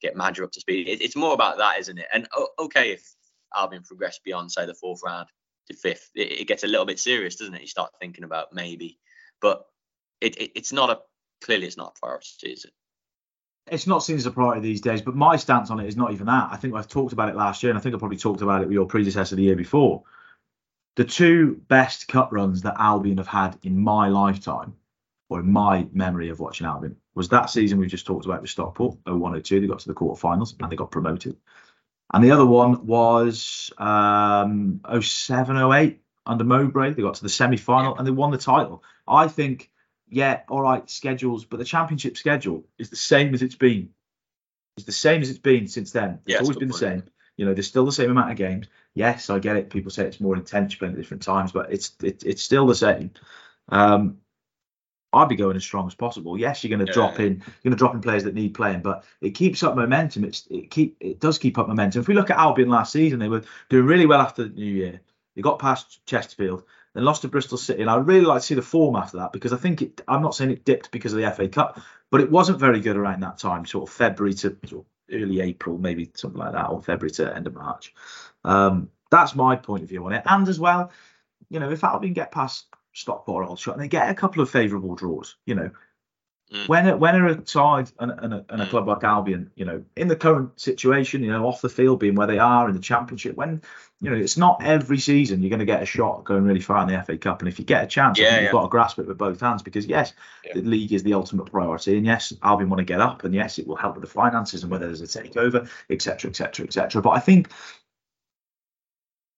get Maja up to speed. It, it's more about that, isn't it? And okay, if Albion progress beyond say the fourth round to fifth, it, it gets a little bit serious, doesn't it? You start thinking about maybe, but it, it it's not a clearly it's not a priority, is it? it's not seen as a priority these days, but my stance on it is not even that. I think I've talked about it last year, and I think I probably talked about it with your predecessor the year before. The two best cup runs that Albion have had in my lifetime, or in my memory of watching Albion, was that season we just talked about with Stockport, 0102. They got to the quarterfinals and they got promoted. And the other one was um, 07 08 under Mowbray. They got to the semi final and they won the title. I think yeah, all right, schedules, but the championship schedule is the same as it's been. It's the same as it's been since then. It's Yeah, always been good the point. same. You know, there's still the same amount of games. Yes, I get it. People say it's more intense playing at different times, but it's it, it's still the same. Um, I'd be going as strong as possible. Yes, you're going to Yeah, drop in, you're going to drop in players that need playing, but it keeps up momentum. It's it keep it does keep up momentum. If we look at Albion last season, they were doing really well after the New Year. They got past Chesterfield, then lost to Bristol City, and I'd really like to see the form after that because I think it. I'm not saying it dipped because of the FA Cup, but it wasn't very good around that time, sort of February to sort of early April, maybe something like that, or February to end of March. Um, that's my point of view on it. And as well, you know, if Albion get past Stockport or Aldershot and they get a couple of favourable draws, you know, Mm. when a, when are a side and, and, a, and a Mm. club like Albion, you know, in the current situation, you know, off the field being where they are in the Championship, when you know it's not every season you're going to get a shot going really far in the FA Cup, and if you get a chance, I Yeah, think yeah. you've got to grasp it with both hands because yes, Yeah. the league is the ultimate priority, and yes, Albion want to get up, and yes, it will help with the finances and whether there's a takeover, etc., etc., etc. But I think.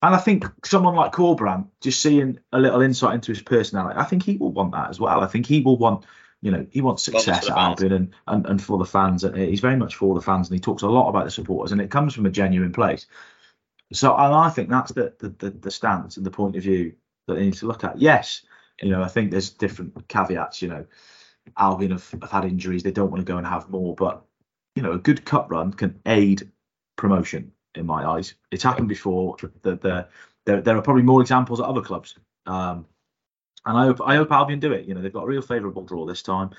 And I think someone like Corberán, just seeing a little insight into his personality, I think he will want that as well. I think he will want, you know, he wants success at. Albion and, and, and for the fans. And he's very much for the fans and he talks a lot about the supporters and it comes from a genuine place. So and I think that's the, the, the, the stance and the point of view that they need to look at. Yes, you know, I think there's different caveats, you know, Albion have, have had injuries, they don't want to go and have more, but you know, a good cup run can aid promotion in my eyes. It's happened before. That the, there, there are probably more examples at other clubs. Um, and I hope I hope Albion do it. You know, they've got a real favourable draw this time,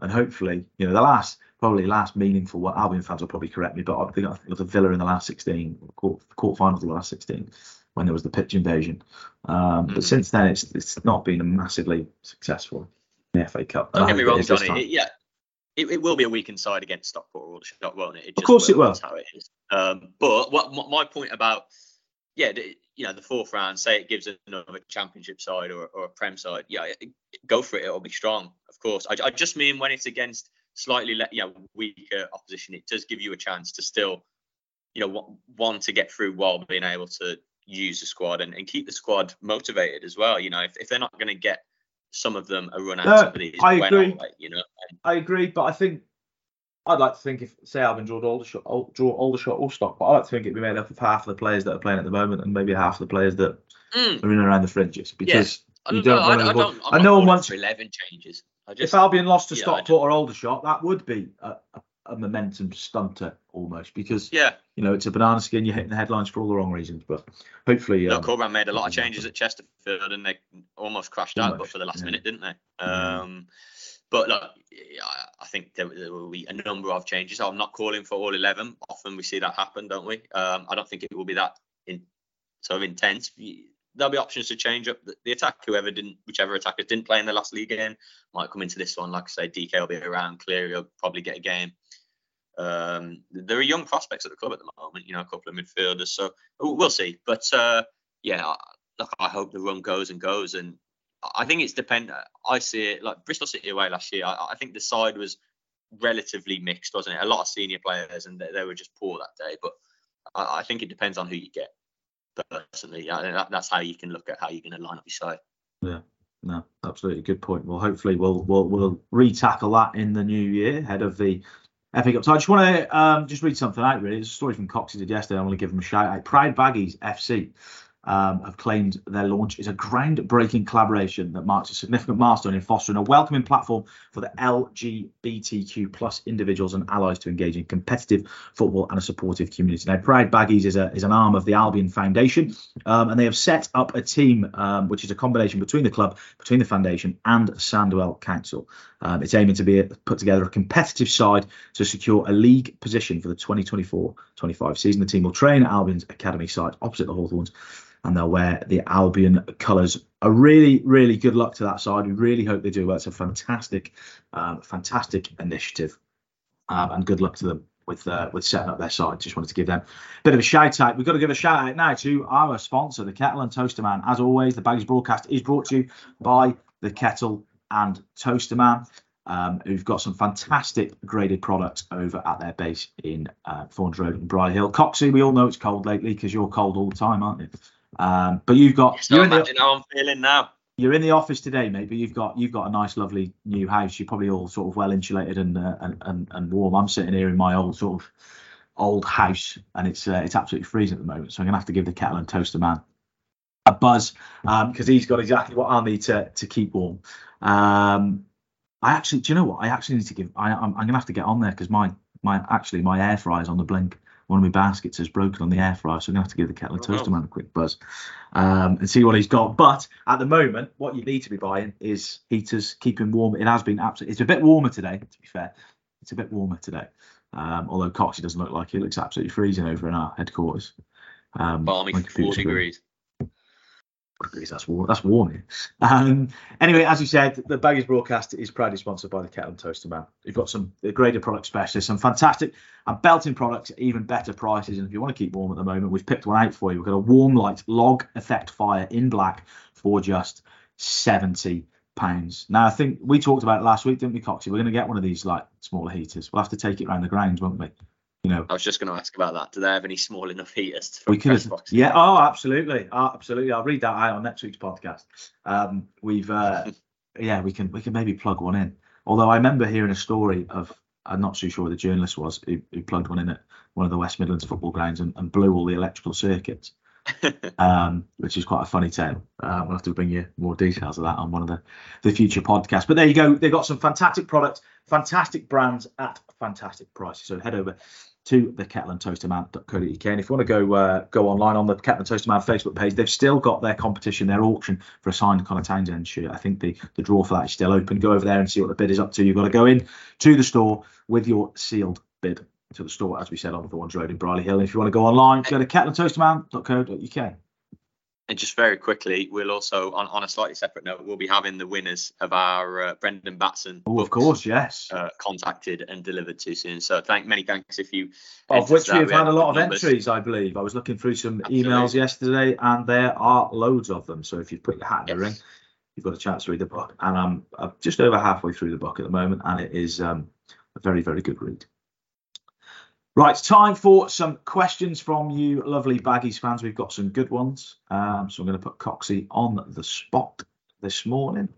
and hopefully, you know, the last probably last meaningful one. Albion fans will probably correct me, but I think I think it was a Villa in the last 16 quarter, quarterfinals of the last 16 when there was the pitch invasion. Um, But Mhm. since then, it's it's not been a massively successful in the FA Cup. Don't get me wrong, Jonny. It, yeah, it, it, will be a weakened side against Stockport or won't it? it of course will, it will. That's how it is. Um, but what my point about, yeah, the, you know, the fourth round, say it gives another championship side or, or a prem side, yeah, go for it. It'll be strong, of course. I, I just mean when it's against slightly, you know, weaker opposition, it does give you a chance to still, you know, want to get through while being able to use the squad and, and keep the squad motivated as well. You know, if, if they're not going to get some of them a run out uh, of these. I agree. you know, I agree, but I think I'd like to think if say Albion draw Aldershot, draw Aldershot or Stock, but I like to think it'd be made up of half of the players that are playing at the moment and maybe half of the players that mm. are in around the fringes because. Yeah. You don't, know, I, I, don't, I know wants eleven changes. Just, if Albion lost to Stockport or Aldershot, that would be a, a, a, momentum stunter almost because yeah, you know it's a banana skin. You're hitting the headlines for all the wrong reasons, but hopefully. No, um, made a lot of changes at Chesterfield and they almost crashed almost, out, but for the last yeah. minute, didn't they? Um, but look, I think there, will be a number of changes. I'm not calling for all 11. Often we see that happen, don't we? Um, I don't think it will be that in, sort of intense. There'll be options to change up the, the, attack. Whoever didn't, whichever attackers didn't play in the last league game, might come into this one. Like I say, Dike will be around. Cleary will probably get a game. Um, there are young prospects at the club at the moment. You know, a couple of midfielders. So we'll see. But uh, yeah, look, I hope the run goes and goes, and I think it's dependent. I see it like Bristol City away last year. I, I, think the side was relatively mixed, wasn't it? A lot of senior players, and they, they were just poor that day. But I, I, think it depends on who you get. Personally, I that, that's how you can look at how you're going to line up your side. Yeah, no, absolutely good point. Well, hopefully we'll we'll we'll re-tackle that in the new year ahead of the FA Cup. So I just want to um, just read something out. Really, it's a story from Coxie did yesterday. I want to give them a shout out. Pride Baggies FC um, have claimed their launch is a groundbreaking collaboration that marks a significant milestone in fostering a welcoming platform for the LGBTQ plus individuals and allies to engage in competitive football and a supportive community. Now, Pride Baggies is, a, is an arm of the Albion Foundation, um, and they have set up a team um, which is a combination between the club, between the foundation, and Sandwell Council. Um, it's aiming to be a, put together a competitive side to secure a league position for the 2024-25 season. The team will train at Albion's academy site opposite the Hawthorns and they'll wear the Albion colours. A really, really good luck to that side. We really hope they do well. It's a fantastic, um, fantastic initiative, um, and good luck to them with uh, with setting up their side. Just wanted to give them a bit of a shout out. We've got to give a shout out now to our sponsor, the Kettle and Toaster Man. As always, the Bags broadcast is brought to you by the Kettle and Toaster Man. Um, who've got some fantastic graded products over at their base in uh, Road and Brierley Hill. Coxie, we all know it's cold lately because you're cold all the time, aren't you? Um, but you've got. Yes, you're imagine the, how I'm feeling now. You're in the office today, mate. But you've got you've got a nice, lovely new house. You're probably all sort of well insulated and uh, and, and, and warm. I'm sitting here in my old sort of old house, and it's uh, it's absolutely freezing at the moment. So I'm gonna have to give the kettle and toaster man a buzz because um, he's got exactly what I need to to keep warm. Um, I actually, do you know what? I actually need to give. I, I'm, I'm gonna have to get on there because my my actually my air fryer's on the blink one of my baskets has broken on the air fryer, so I'm gonna have to give the kettle and oh, toaster man a quick buzz um, and see what he's got. But at the moment, what you need to be buying is heaters, keeping warm. It has been absolutely. It's a bit warmer today, to be fair. It's a bit warmer today. Um, although Coxie doesn't look like it. it looks absolutely freezing over in our headquarters. Um, Balmy four degrees That's warm. That's warm. Um, anyway, as you said, the Baggies broadcast is proudly sponsored by the Kettle and Toaster Man. We've got some greater product specialists, some fantastic and belting products at even better prices. And if you want to keep warm at the moment, we've picked one out for you. We've got a warm light log effect fire in black for just seventy pounds. Now, I think we talked about it last week, didn't we, Coxie? We're going to get one of these like smaller heaters. We'll have to take it around the grounds, won't we? You know, I was just going to ask about that. Do they have any small enough heaters? we could, yeah. Oh, absolutely, oh, absolutely. I'll read that out on next week's podcast. Um, we've, uh, [LAUGHS] yeah, we can we can maybe plug one in. Although I remember hearing a story of I'm not too sure who the journalist was who, who plugged one in at one of the West Midlands football grounds and, and blew all the electrical circuits. [LAUGHS] um, which is quite a funny tale. Uh, we'll have to bring you more details of that on one of the, the future podcasts. But there you go. They've got some fantastic products, fantastic brands at fantastic prices. So head over to the kettleandtoasterman.co.uk. And if you want to go uh, go online on the Kettle and Toaster Man Facebook page, they've still got their competition, their auction for a signed Conor Townsend shirt. I think the, the draw for that is still open. Go over there and see what the bid is up to. You've got to go in to the store with your sealed bid to the store, as we said, on the Thorns Road in Brierley Hill. And if you want to go online, go to kettleandtoasterman.co.uk. and just very quickly, we'll also, on, on a slightly separate note, we'll be having the winners of our uh, Brendan Batson. Oh, of course, yes. Uh, contacted and delivered to soon. So thank many thanks if you. Of which we've had a lot of numbers. entries, I believe. I was looking through some Absolutely. emails yesterday, and there are loads of them. So if you've put your hat in yes. the ring, you've got a chance to read the book. And I'm, I'm just over halfway through the book at the moment, and it is um, a very, very good read. Right, time for some questions from you, lovely Baggies fans. We've got some good ones. Um, so I'm going to put Coxie on the spot this morning.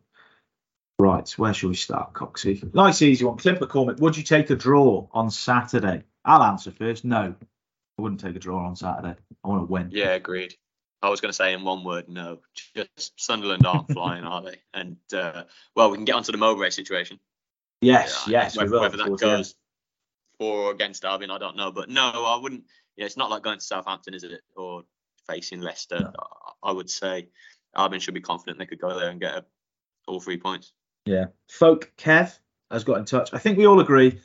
Right, where shall we start, Coxie? Nice, easy one. Clint McCormick, would you take a draw on Saturday? I'll answer first. No, I wouldn't take a draw on Saturday. I want to win. Yeah, agreed. I was going to say in one word, no. Just Sunderland aren't flying, are they? And uh, well, we can get onto the Mowbray situation. Yes, yeah, yes, whether, whether that goes for or against Albion, I don't know. But no, I wouldn't. Yeah, it's not like going to Southampton, is it? Or facing Leicester. No. I would say Albion should be confident they could go there and get a, all three points. Yeah. Folk Kev has got in touch. I think we all agree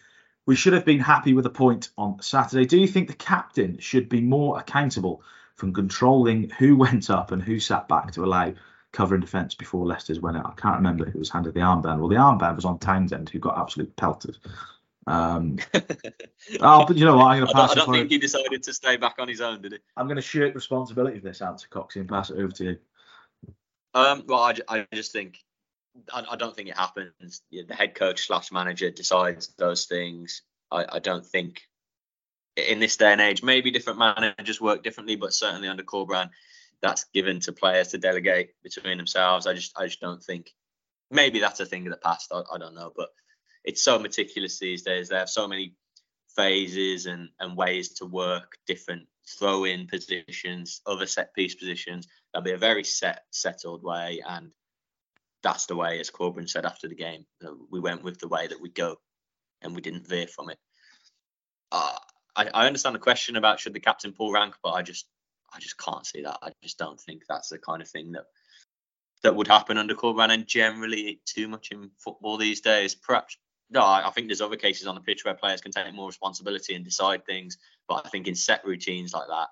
we should have been happy with a point on Saturday. Do you think the captain should be more accountable from controlling who went up and who sat back to allow cover and defence before Leicester's went out? I can't remember who was handed the armband. Well, the armband was on Townsend, who got absolutely pelted. Um, [LAUGHS] oh, but you know what? I'm going to pass. I don't, I don't think he decided to stay back on his own, did he? I'm going to shirk responsibility for this answer, Coxie, and pass it over to you. Um, well, I, I just think I, I don't think it happens. The head coach slash manager decides those things. I, I don't think in this day and age, maybe different managers work differently, but certainly under Corberán, that's given to players to delegate between themselves. I just I just don't think maybe that's a thing of the past. I, I don't know, but it's so meticulous these days. They have so many phases and, and ways to work different throw in positions, other set piece positions. There'll be a very set, settled way. And that's the way, as Corberán said after the game, we went with the way that we go and we didn't veer from it. Uh, I, I understand the question about should the captain pull rank, but I just I just can't see that. I just don't think that's the kind of thing that that would happen under Corberán and generally too much in football these days. Perhaps no, I think there's other cases on the pitch where players can take more responsibility and decide things. But I think in set routines like that,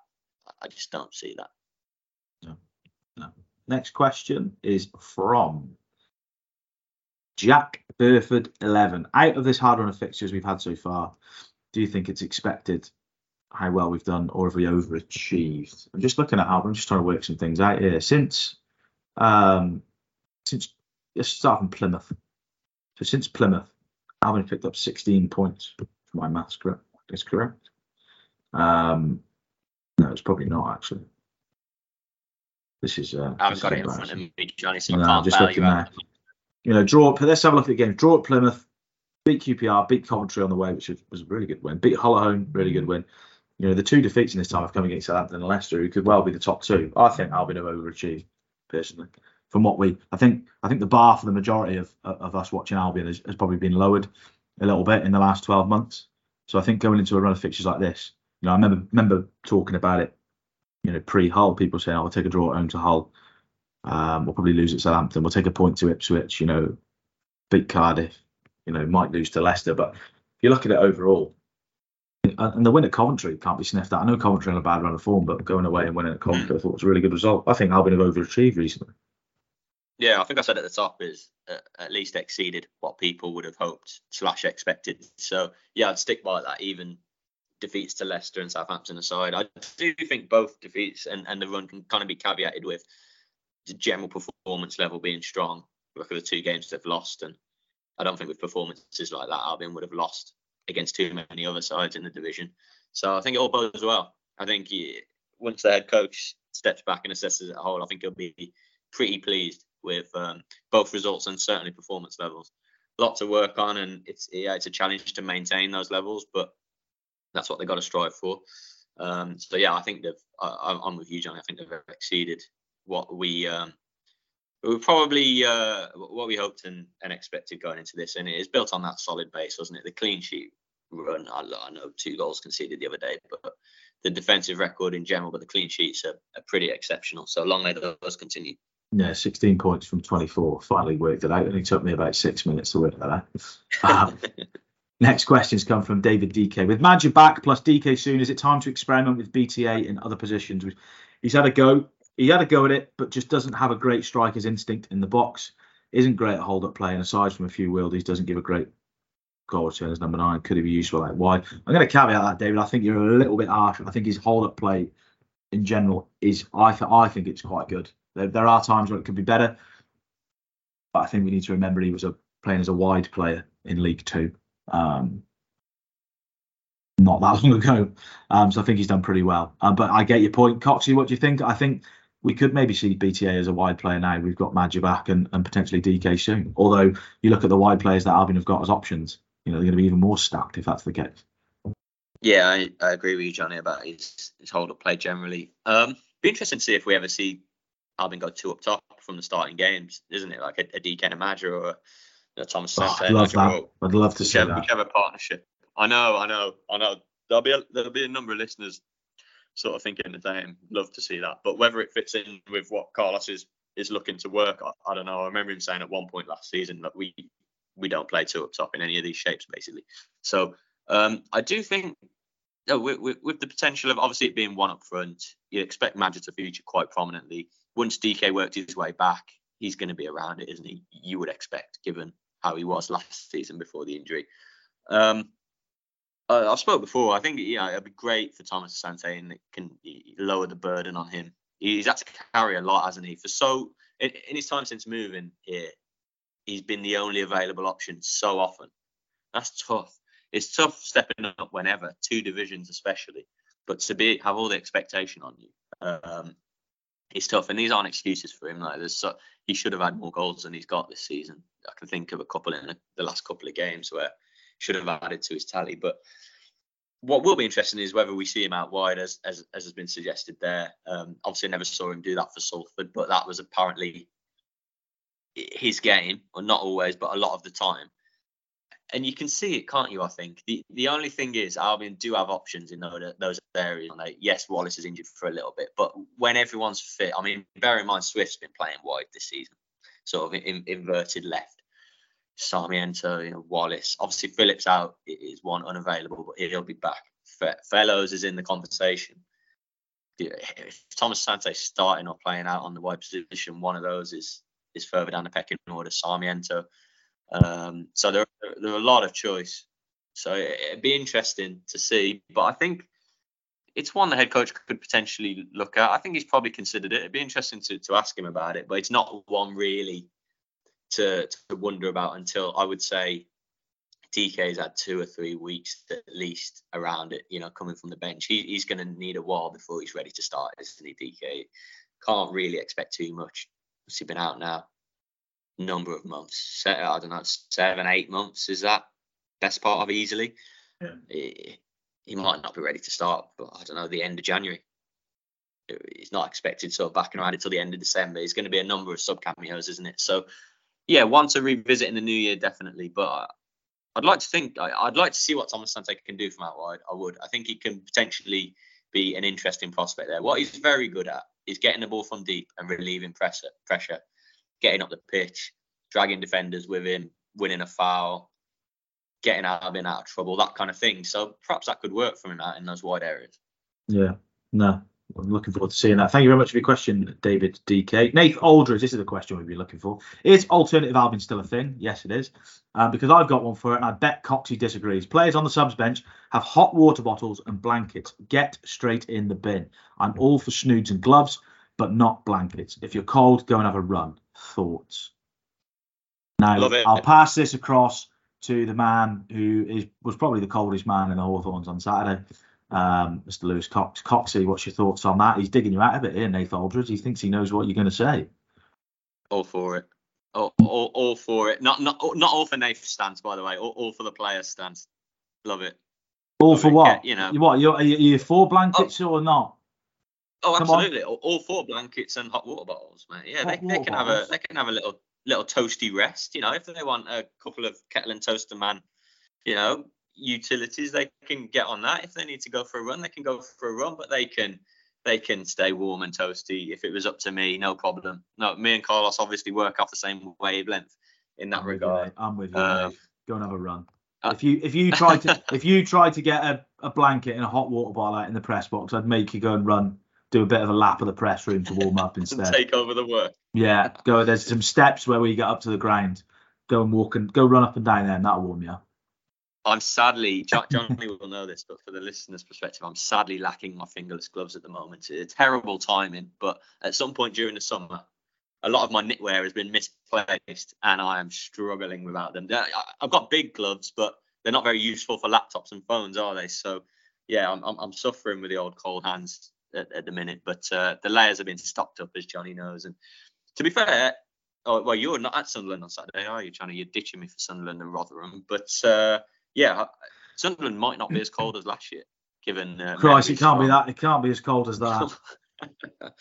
I just don't see that. No, no. Next question is from Jack Burford 11. Out of this hard run of fixtures we've had so far, do you think it's expected how well we've done, or have we overachieved? I'm just looking at how I'm just trying to work some things out here. Since um since let's start from Plymouth. So since Plymouth, Albion picked up 16 points. For my maths correct? Is correct. Um, no, it's probably not actually. This is. Uh, I haven't got it in front of me, Jonny, so no, can't just looking there. You know, draw. Let's have a look at the game. Draw at Plymouth, beat QPR, beat Coventry on the way, which was a really good win. Beat Hull home, really good win. You know, the two defeats in this time have come against Southampton and Leicester, who could well be the top two. I think Albion have overachieved personally from what we I think I think the bar for the majority of of us watching Albion has, has probably been lowered a little bit in the last 12 months. So I think going into a run of fixtures like this, you know, I remember remember talking about it, you know, pre-Hull, people saying, "I oh, take a draw at home to Hull. Um, we'll probably lose at Southampton. We'll take a point to Ipswich. You know, beat Cardiff. You know, might lose to Leicester. But if you look at it overall, and the win at Coventry can't be sniffed at. I know Coventry in a bad run of form, but going away and winning at Coventry, I thought was a really good result. I think Albion have overachieved recently. Yeah, I think I said at the top is uh, at least exceeded what people would have hoped slash expected. So yeah, I'd stick by that. Even defeats to Leicester and Southampton aside, I do think both defeats and, and the run can kind of be caveated with the general performance level being strong. Look at the two games they've lost, and I don't think with performances like that, Albion would have lost against too many other sides in the division. So I think it all bodes well. I think he, once the head coach steps back and assesses it a whole, I think he'll be pretty pleased with um, both results and certainly performance levels. A lot to work on, and it's yeah, it's a challenge to maintain those levels, but that's what they've got to strive for. Um, so yeah, I think they've. I, am with you, Jonny. I think they've exceeded what we um, we probably uh, what we hoped and, and, expected going into this, and it is built on that solid base, wasn't it? The clean sheet run. I, I know two goals conceded the other day, but the defensive record in general, but the clean sheets are, are pretty exceptional. So long may those continue. Yeah, 16 points from 24. Finally worked it out. It only took me about six minutes to work that out. Um, [LAUGHS] next questions come from David DK. With Maja back plus Dike soon, is it time to experiment with BTA in other positions? He's had a go. he had a go at it, but just doesn't have a great striker's instinct in the box. Isn't great at hold up play, and aside from a few worldies, doesn't give a great goal return as number nine. Could he be useful like wide? I'm going to caveat that, David. I think you're a little bit harsh. I think his hold up play in general is I th- I think it's quite good. There, there are times where it could be better, but I think we need to remember he was a playing as a wide player in League Two. Um, not that [LAUGHS] long ago. Um, so I think he's done pretty well. Um, but I get your point. Coxie, what do you think? I think we could maybe see BTA as a wide player now. We've got Maja back and, and potentially Dike soon. Although you look at the wide players that Albion have got as options, you know, they're going to be even more stacked if that's the case. Yeah, I, I agree with you, Jonny, about his, his hold up play generally. Um, be interesting to see if we ever see Albion go two up top from the starting games, isn't it? Like a, a Dike and a or a, a Thomas oh, I'd love that. I'd love to whichever, see that. Whichever partnership. I know, I know, I know. There'll be a, there'll be a number of listeners sort of thinking the same. Love to see that, but whether it fits in with what Carlos is is looking to work, I, I don't know. I remember him saying at one point last season that we we don't play two up top in any of these shapes, basically. So um, I do think no, with, with, with, the potential of obviously it being one up front, you expect Maja to feature quite prominently. Once Dike worked his way back, he's going to be around it, isn't he? You would expect, given how he was last season before the injury. Um, uh, I spoke before. I think yeah, it'd be great for Thomas Asante and it can lower the burden on him. He's had to carry a lot, hasn't he? For so in, in his time since moving here, he's been the only available option so often. That's tough. It's tough stepping up whenever, two divisions especially. But to be have all the expectation on you, um, it's tough. And these aren't excuses for him. Like there's so, he should have had more goals than he's got this season. I can think of a couple in the last couple of games where should have added to his tally. But what will be interesting is whether we see him out wide, as as, as has been suggested there. Um, obviously, I never saw him do that for Salford, but that was apparently his game, or not always, but a lot of the time. And you can see it, can't you? I think the the only thing is Albion do have options in those, those areas. Like, yes, Wallace is injured for a little bit, but when everyone's fit, I mean, bear in mind Swift's been playing wide this season, sort of in, inverted left. Sarmiento, you know, Wallace. Obviously, Phillips out is one unavailable, but he'll be back. Fellows is in the conversation. If Thomas Asante starting or playing out on the wide position, one of those is is further down the pecking order. Sarmiento. Um, so there, there are a lot of choice. So it'd be interesting to see. But I think it's one the head coach could potentially look at. I think he's probably considered it. It'd be interesting to, to ask him about it, but it's not one really to, to wonder about until I would say Dike's had two or three weeks at least around it, you know, coming from the bench. He, he's going to need a while before he's ready to start, isn't he, Dike? Can't really expect too much. He's been out now number of months. I don't know, seven, eight months. Is that best part of easily? Yeah. He, he might not be ready to start, but I don't know, the end of January. He's not expected sort of back around until the end of December. It's going to be a number of sub cameos, isn't it? So yeah, one to revisit in the new year definitely. But I'd like to think I'd like to see what Thomas Asante can do from out wide. I would. I think he can potentially be an interesting prospect there. What he's very good at is getting the ball from deep and relieving pressure, pressure, getting up the pitch, dragging defenders with him, winning a foul, getting Albion out of trouble, that kind of thing. So perhaps that could work for him out in those wide areas. Yeah, no, I'm looking forward to seeing that. Thank you very much for your question, David DK. Nate Aldridge, this is the question we've been looking for. Is alternative Albion still a thing? Yes, it is. Um, because I've got one for it, and I bet Coxie disagrees. Players on the subs bench have hot water bottles and blankets. Get straight in the bin. I'm all for snoods and gloves, but not blankets. If you're cold, go and have a run. Thoughts? Now, I'll pass this across to the man who is was probably the coldest man in the Hawthorns on Saturday um, Mr. Lewis Cox. Coxie, what's your thoughts on that? He's digging you out of it here, Nathan Aldridge. He thinks he knows what you're going to say. All for it. All, all, all for it. Not not not all for Nathan's stance, by the way. All, all for the player's stance. Love it. All Love for it. what? you know. What? You're, are you for blankets oh. or not? Oh, absolutely. All, all four blankets and hot water bottles, mate. Yeah, they, they can bottles. have a they can have a little little toasty rest. You know, if they want a couple of kettle and toaster man, you know, utilities, they can get on that. If they need to go for a run, they can go for a run, but they can they can stay warm and toasty. If it was up to me, no problem. No, me and Carlos obviously work off the same wavelength in that I'm regard. With I'm with you. Um, go and have a run. Uh, if you if you tried to [LAUGHS] if you tried to get a, a blanket and a hot water bottle out in the press box, I'd make you go and run do a bit of a lap of the press room to warm up [LAUGHS] instead. Take over the work. Yeah, go. There's some steps where we get up to the ground. Go and walk and go run up and down there, and that'll warm you up. I'm sadly, Jonny will know this, but for the listener's perspective, I'm sadly lacking my fingerless gloves at the moment. It's terrible timing, but at some point during the summer, a lot of my knitwear has been misplaced, and I am struggling without them. I've got big gloves, but they're not very useful for laptops and phones, are they? So, yeah, I'm, I'm, I'm suffering with the old cold hands at, at the minute. But uh, the layers have been stocked up, as Jonny knows. And to be fair, oh, well, you're not at Sunderland on Saturday, are you, Jonny? You're ditching me for Sunderland and Rotherham. But uh, yeah, Sunderland might not be as cold as last year, given. Uh, Christ, it can't be that. It can't be as cold as that. [LAUGHS]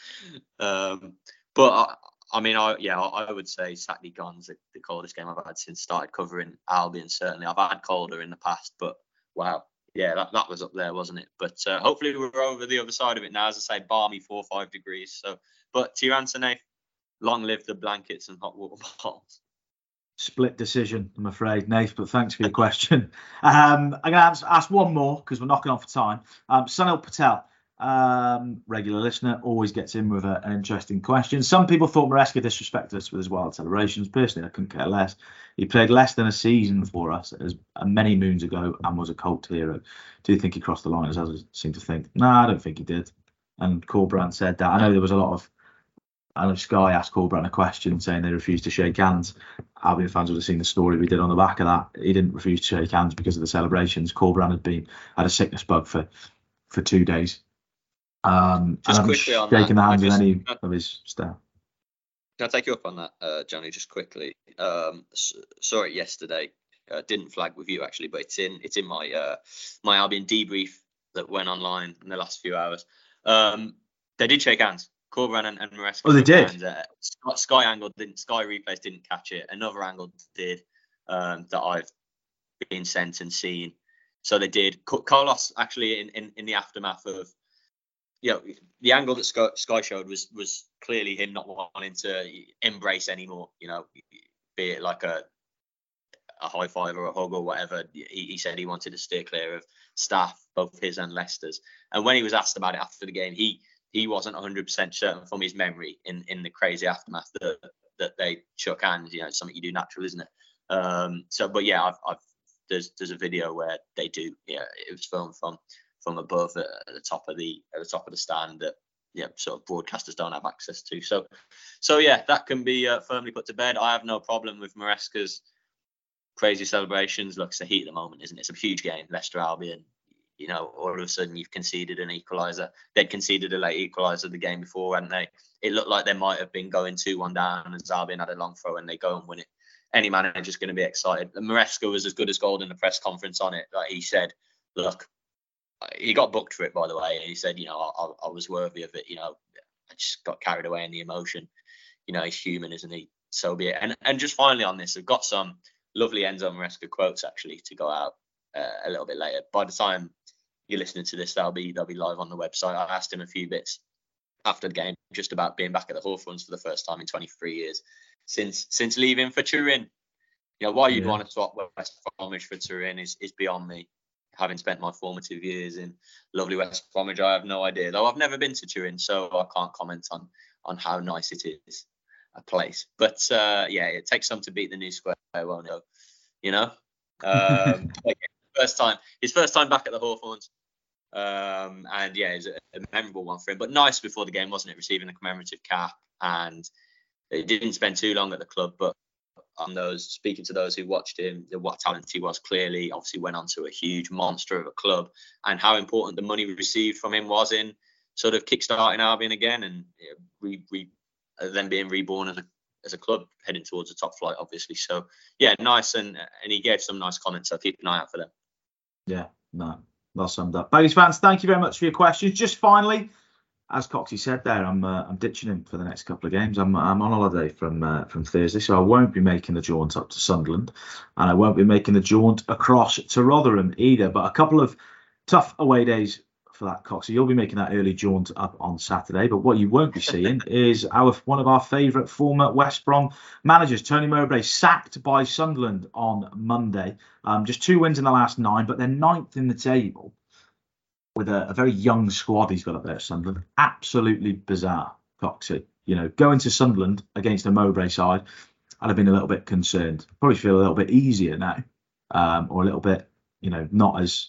um, but I, I mean, I yeah, I would say Saturday Gon's the, the coldest game I've had since started covering Albion. Certainly, I've had colder in the past, but wow, yeah, that, that was up there, wasn't it? But uh, hopefully we're over the other side of it now. As I say, balmy four or five degrees. So, but to your answer, Nate, long live the blankets and hot water [LAUGHS] bottles. Split decision, I'm afraid, Nate. But thanks for your [LAUGHS] question. Um, I'm going to ask one more because we're knocking off time. Um, Sunil Patel um, regular listener, always gets in with a, an interesting question. Some people thought Maresca disrespected us with his wild celebrations. Personally, I couldn't care less. He played less than a season for us as uh, many moons ago and was a cult hero. Do you think he crossed the line, as others seem to think? No, I don't think he did. And Corberán said that. I know there was a lot of. I know Sky asked Corberán a question saying they refused to shake hands. Albion fans would have seen the story we did on the back of that. He didn't refuse to shake hands because of the celebrations. Corberán had been had a sickness bug for for two days um, just quickly on shaking that, hands with any of his staff. Can I take you up on that, uh, Jonny? Just quickly. Um, saw it yesterday. Uh, didn't flag with you actually, but it's in it's in my uh, my Albion debrief that went online in the last few hours. Um, they did shake hands. Corberán and, and Maresca. Oh, they did. Uh, Sky angle didn't. Sky replays didn't catch it. Another angle did um, that I've been sent and seen. So they did. Carlos actually in, in, in the aftermath of you know, the angle that Sky showed was was clearly him not wanting to embrace anymore. You know, be it like a a high five or a hug or whatever. He, he said he wanted to steer clear of staff, both his and Leicester's. And when he was asked about it after the game, he he wasn't 100% certain from his memory in in the crazy aftermath that that they shook hands. You know, it's something you do natural, isn't it? Um, so, but yeah, I've, I've there's there's a video where they do. Yeah, it was filmed from from above at, at the top of the at the top of the stand that yeah sort of broadcasters don't have access to. So so yeah, that can be uh, firmly put to bed. I have no problem with Maresca's crazy celebrations. Look, it's the heat at the moment, isn't it? It's a huge game, Leicester Albion. You know, all of a sudden you've conceded an equaliser. They'd conceded a late equaliser the game before, hadn't they? It looked like they might have been going 2 1 down and Albion had a long throw and they go and win it. Any manager's going to be excited. And Maresca was as good as gold in the press conference on it. Like he said, look, he got booked for it, by the way. And he said, you know, I, I, was worthy of it. You know, I just got carried away in the emotion. You know, he's human, isn't he? So be it. And and just finally on this, I've got some lovely Enzo Maresca quotes actually to go out uh, a little bit later. By the time you're listening to this, they'll be they'll be live on the website. I asked him a few bits after the game, just about being back at the Hawthorns for the first time in 23 years since since leaving for Turin. You know, why you'd yeah. want to swap West Bromwich for Turin is is beyond me having spent my formative years in lovely West Bromwich, I have no idea. Though I've never been to Turin, so I can't comment on on how nice it is a place. But uh, yeah, it takes some to beat the new square, won't it? You know. [LAUGHS] Um, first time, his first time back at the Hawthorns. Um, and yeah, it's a, a, memorable one for him. But nice before the game, wasn't it? Receiving the commemorative cap, and it didn't spend too long at the club, but on those, speaking to those who watched him, what talent he was clearly, obviously went on to a huge monster of a club, and how important the money received from him was in sort of kickstarting Albion again and re, re, uh, then being reborn as a as a club heading towards the top flight, obviously. So yeah, nice, and and he gave some nice comments. So keep an eye out for them. Yeah, no, well summed up. Baggies fans, thank you very much for your questions. Just finally, as Coxie said there, I'm uh, I'm ditching him for the next couple of games. I'm I'm on holiday from uh, from Thursday, so I won't be making the jaunt up to Sunderland, and I won't be making the jaunt across to Rotherham either. But a couple of tough away days for that Coxie. You'll be making that early jaunt up on Saturday, but what you won't be seeing [LAUGHS] is our one of our favourite former West Brom managers, Tony Mowbray, sacked by Sunderland on Monday. Um, just two wins in the last nine, but they're ninth in the table with a, a, very young squad he's got up there at Sunderland. Absolutely bizarre, Coxey. You know, going to Sunderland against a Mowbray side, I'd have been a little bit concerned. Probably feel a little bit easier now, um, or a little bit, you know, not as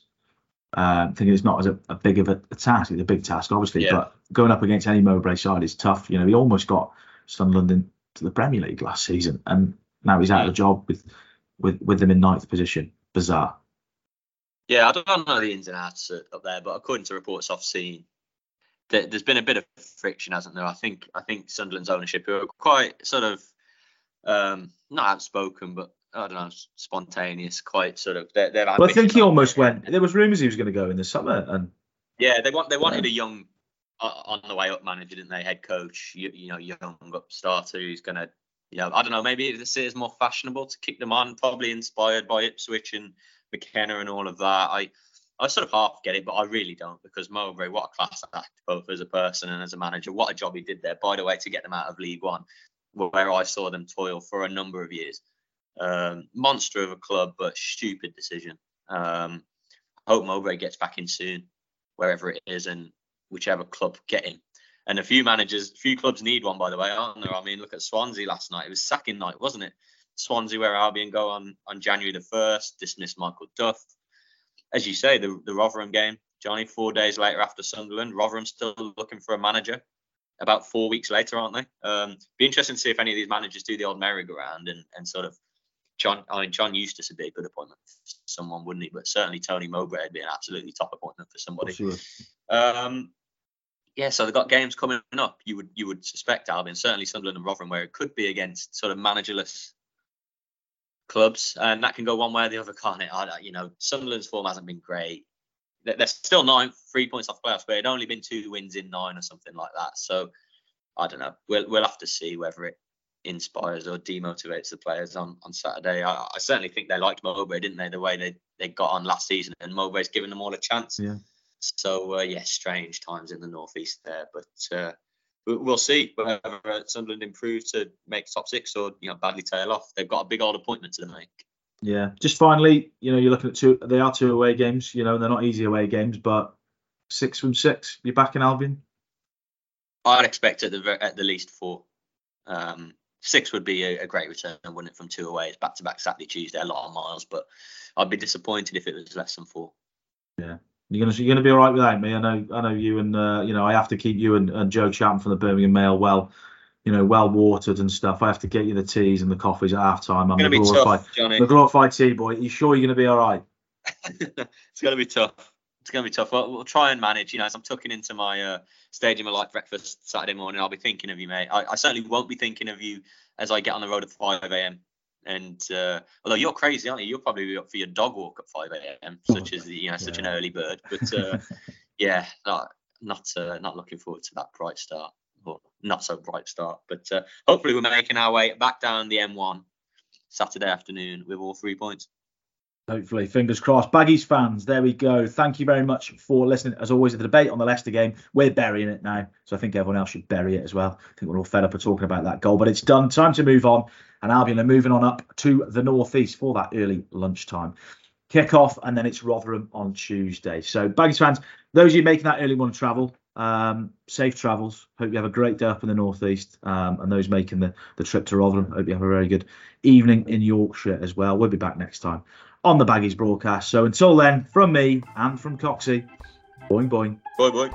um, thinking it's not as a, a big of a, a, task. It's a big task, obviously, yeah. but going up against any Mowbray side is tough. You know, he almost got Sunderland into the Premier League last season, and now he's out of a job with with with them in ninth position. Bizarre. Yeah, I don't know the ins and outs up there, but according to reports I've seen, there's been a bit of friction, hasn't there? I think I think Sunderland's ownership who are quite sort of um, not outspoken, but I don't know, spontaneous, quite sort of. They're, they're well, I think he almost went. There was rumours he was going to go in the summer, and yeah, they want they wanted yeah. a young uh, on the way up manager, didn't they? Head coach, you, you know, young up starter who's going to, you know, I don't know, maybe this is more fashionable to kick them on, probably inspired by Ipswich and McKenna and all of that. I I sort of half get it, but I really don't because Mowbray, what a class act, both as a person and as a manager. What a job he did there, by the way, to get them out of League One, where I saw them toil for a number of years. Um, monster of a club, but stupid decision. Um, hope Mowbray gets back in soon, wherever it is, and whichever club get him. And a few managers, a few clubs need one, by the way, aren't there? I mean, look at Swansea last night. It was sacking night, wasn't it? Swansea, where Albion go on on January the first, dismiss Michael Duff. As you say, the the Rotherham game, Jonny, four days later after Sunderland, Rotherham still looking for a manager. About four weeks later, aren't they? Um, be interesting to see if any of these managers do the old merry-go-round and, and sort of John. I mean, John Eustace would be a good appointment for someone, wouldn't he? But certainly Tony Mowbray would be an absolutely top appointment for somebody. Sure. Um, yeah, so they've got games coming up. You would you would suspect Albion, certainly Sunderland and Rotherham, where it could be against sort of managerless clubs, and that can go one way or the other, can't it? I, you know, Sunderland's form hasn't been great. They're still nine, three points off playoffs, but it'd only been two wins in nine or something like that. So I don't know. We'll we'll have to see whether it inspires or demotivates the players on on Saturday. I, I certainly think they liked Mowbray, didn't they? The way they they got on last season, and Mowbray's given them all a chance. Yeah. So uh, yeah, strange times in the northeast there, but. Uh, we'll see whether Sunderland improve to make top six or you know badly tail off. They've got a big old appointment to make. Yeah, just finally, you know, you're looking at two. They are two away games. You know, they're not easy away games, but six from six. You're back in Albion. I'd expect at the at the least four. Um, six would be a, a, great return, wouldn't it? From two away, it's back to back Saturday, Tuesday, a lot of miles. But I'd be disappointed if it was less than four. Yeah, you're gonna you're gonna be all right without me. I know I know you and uh, you know I have to keep you and, and Joe Chapman from the Birmingham Mail well, you know, well watered and stuff. I have to get you the teas and the coffees at half time. I'm a glorified, tough, Jonny. the glorified tea boy. Are you sure you're gonna be all right? [LAUGHS] it's gonna be tough. It's gonna be tough. We'll, we'll try and manage. You know, as I'm tucking into my uh, stadium of light breakfast Saturday morning, I'll be thinking of you, mate. I, I certainly won't be thinking of you as I get on the road at 5 a.m. And uh, although you're crazy, aren't you? You'll probably be up for your dog walk at 5 a.m. Such as you know, such yeah. an early bird. But uh, [LAUGHS] yeah, not not uh, not looking forward to that bright start, or not so bright start. But uh, hopefully, we're making our way back down the M1 Saturday afternoon with all three points. Hopefully, fingers crossed. Baggies fans, there we go. Thank you very much for listening. As always, the debate on the Leicester game, we're burying it now. So I think everyone else should bury it as well. I think we're all fed up of talking about that goal, but it's done. Time to move on. And Albion are moving on up to the northeast for that early lunchtime kick off, and then it's Rotherham on Tuesday. So, Baggies fans, those of you making that early one travel, um, safe travels. Hope you have a great day up in the northeast. Um, and those making the, the trip to Rotherham, hope you have a very good evening in Yorkshire as well. We'll be back next time on the Baggies broadcast. So until then, from me and from Coxey, boing boing. Boing boing.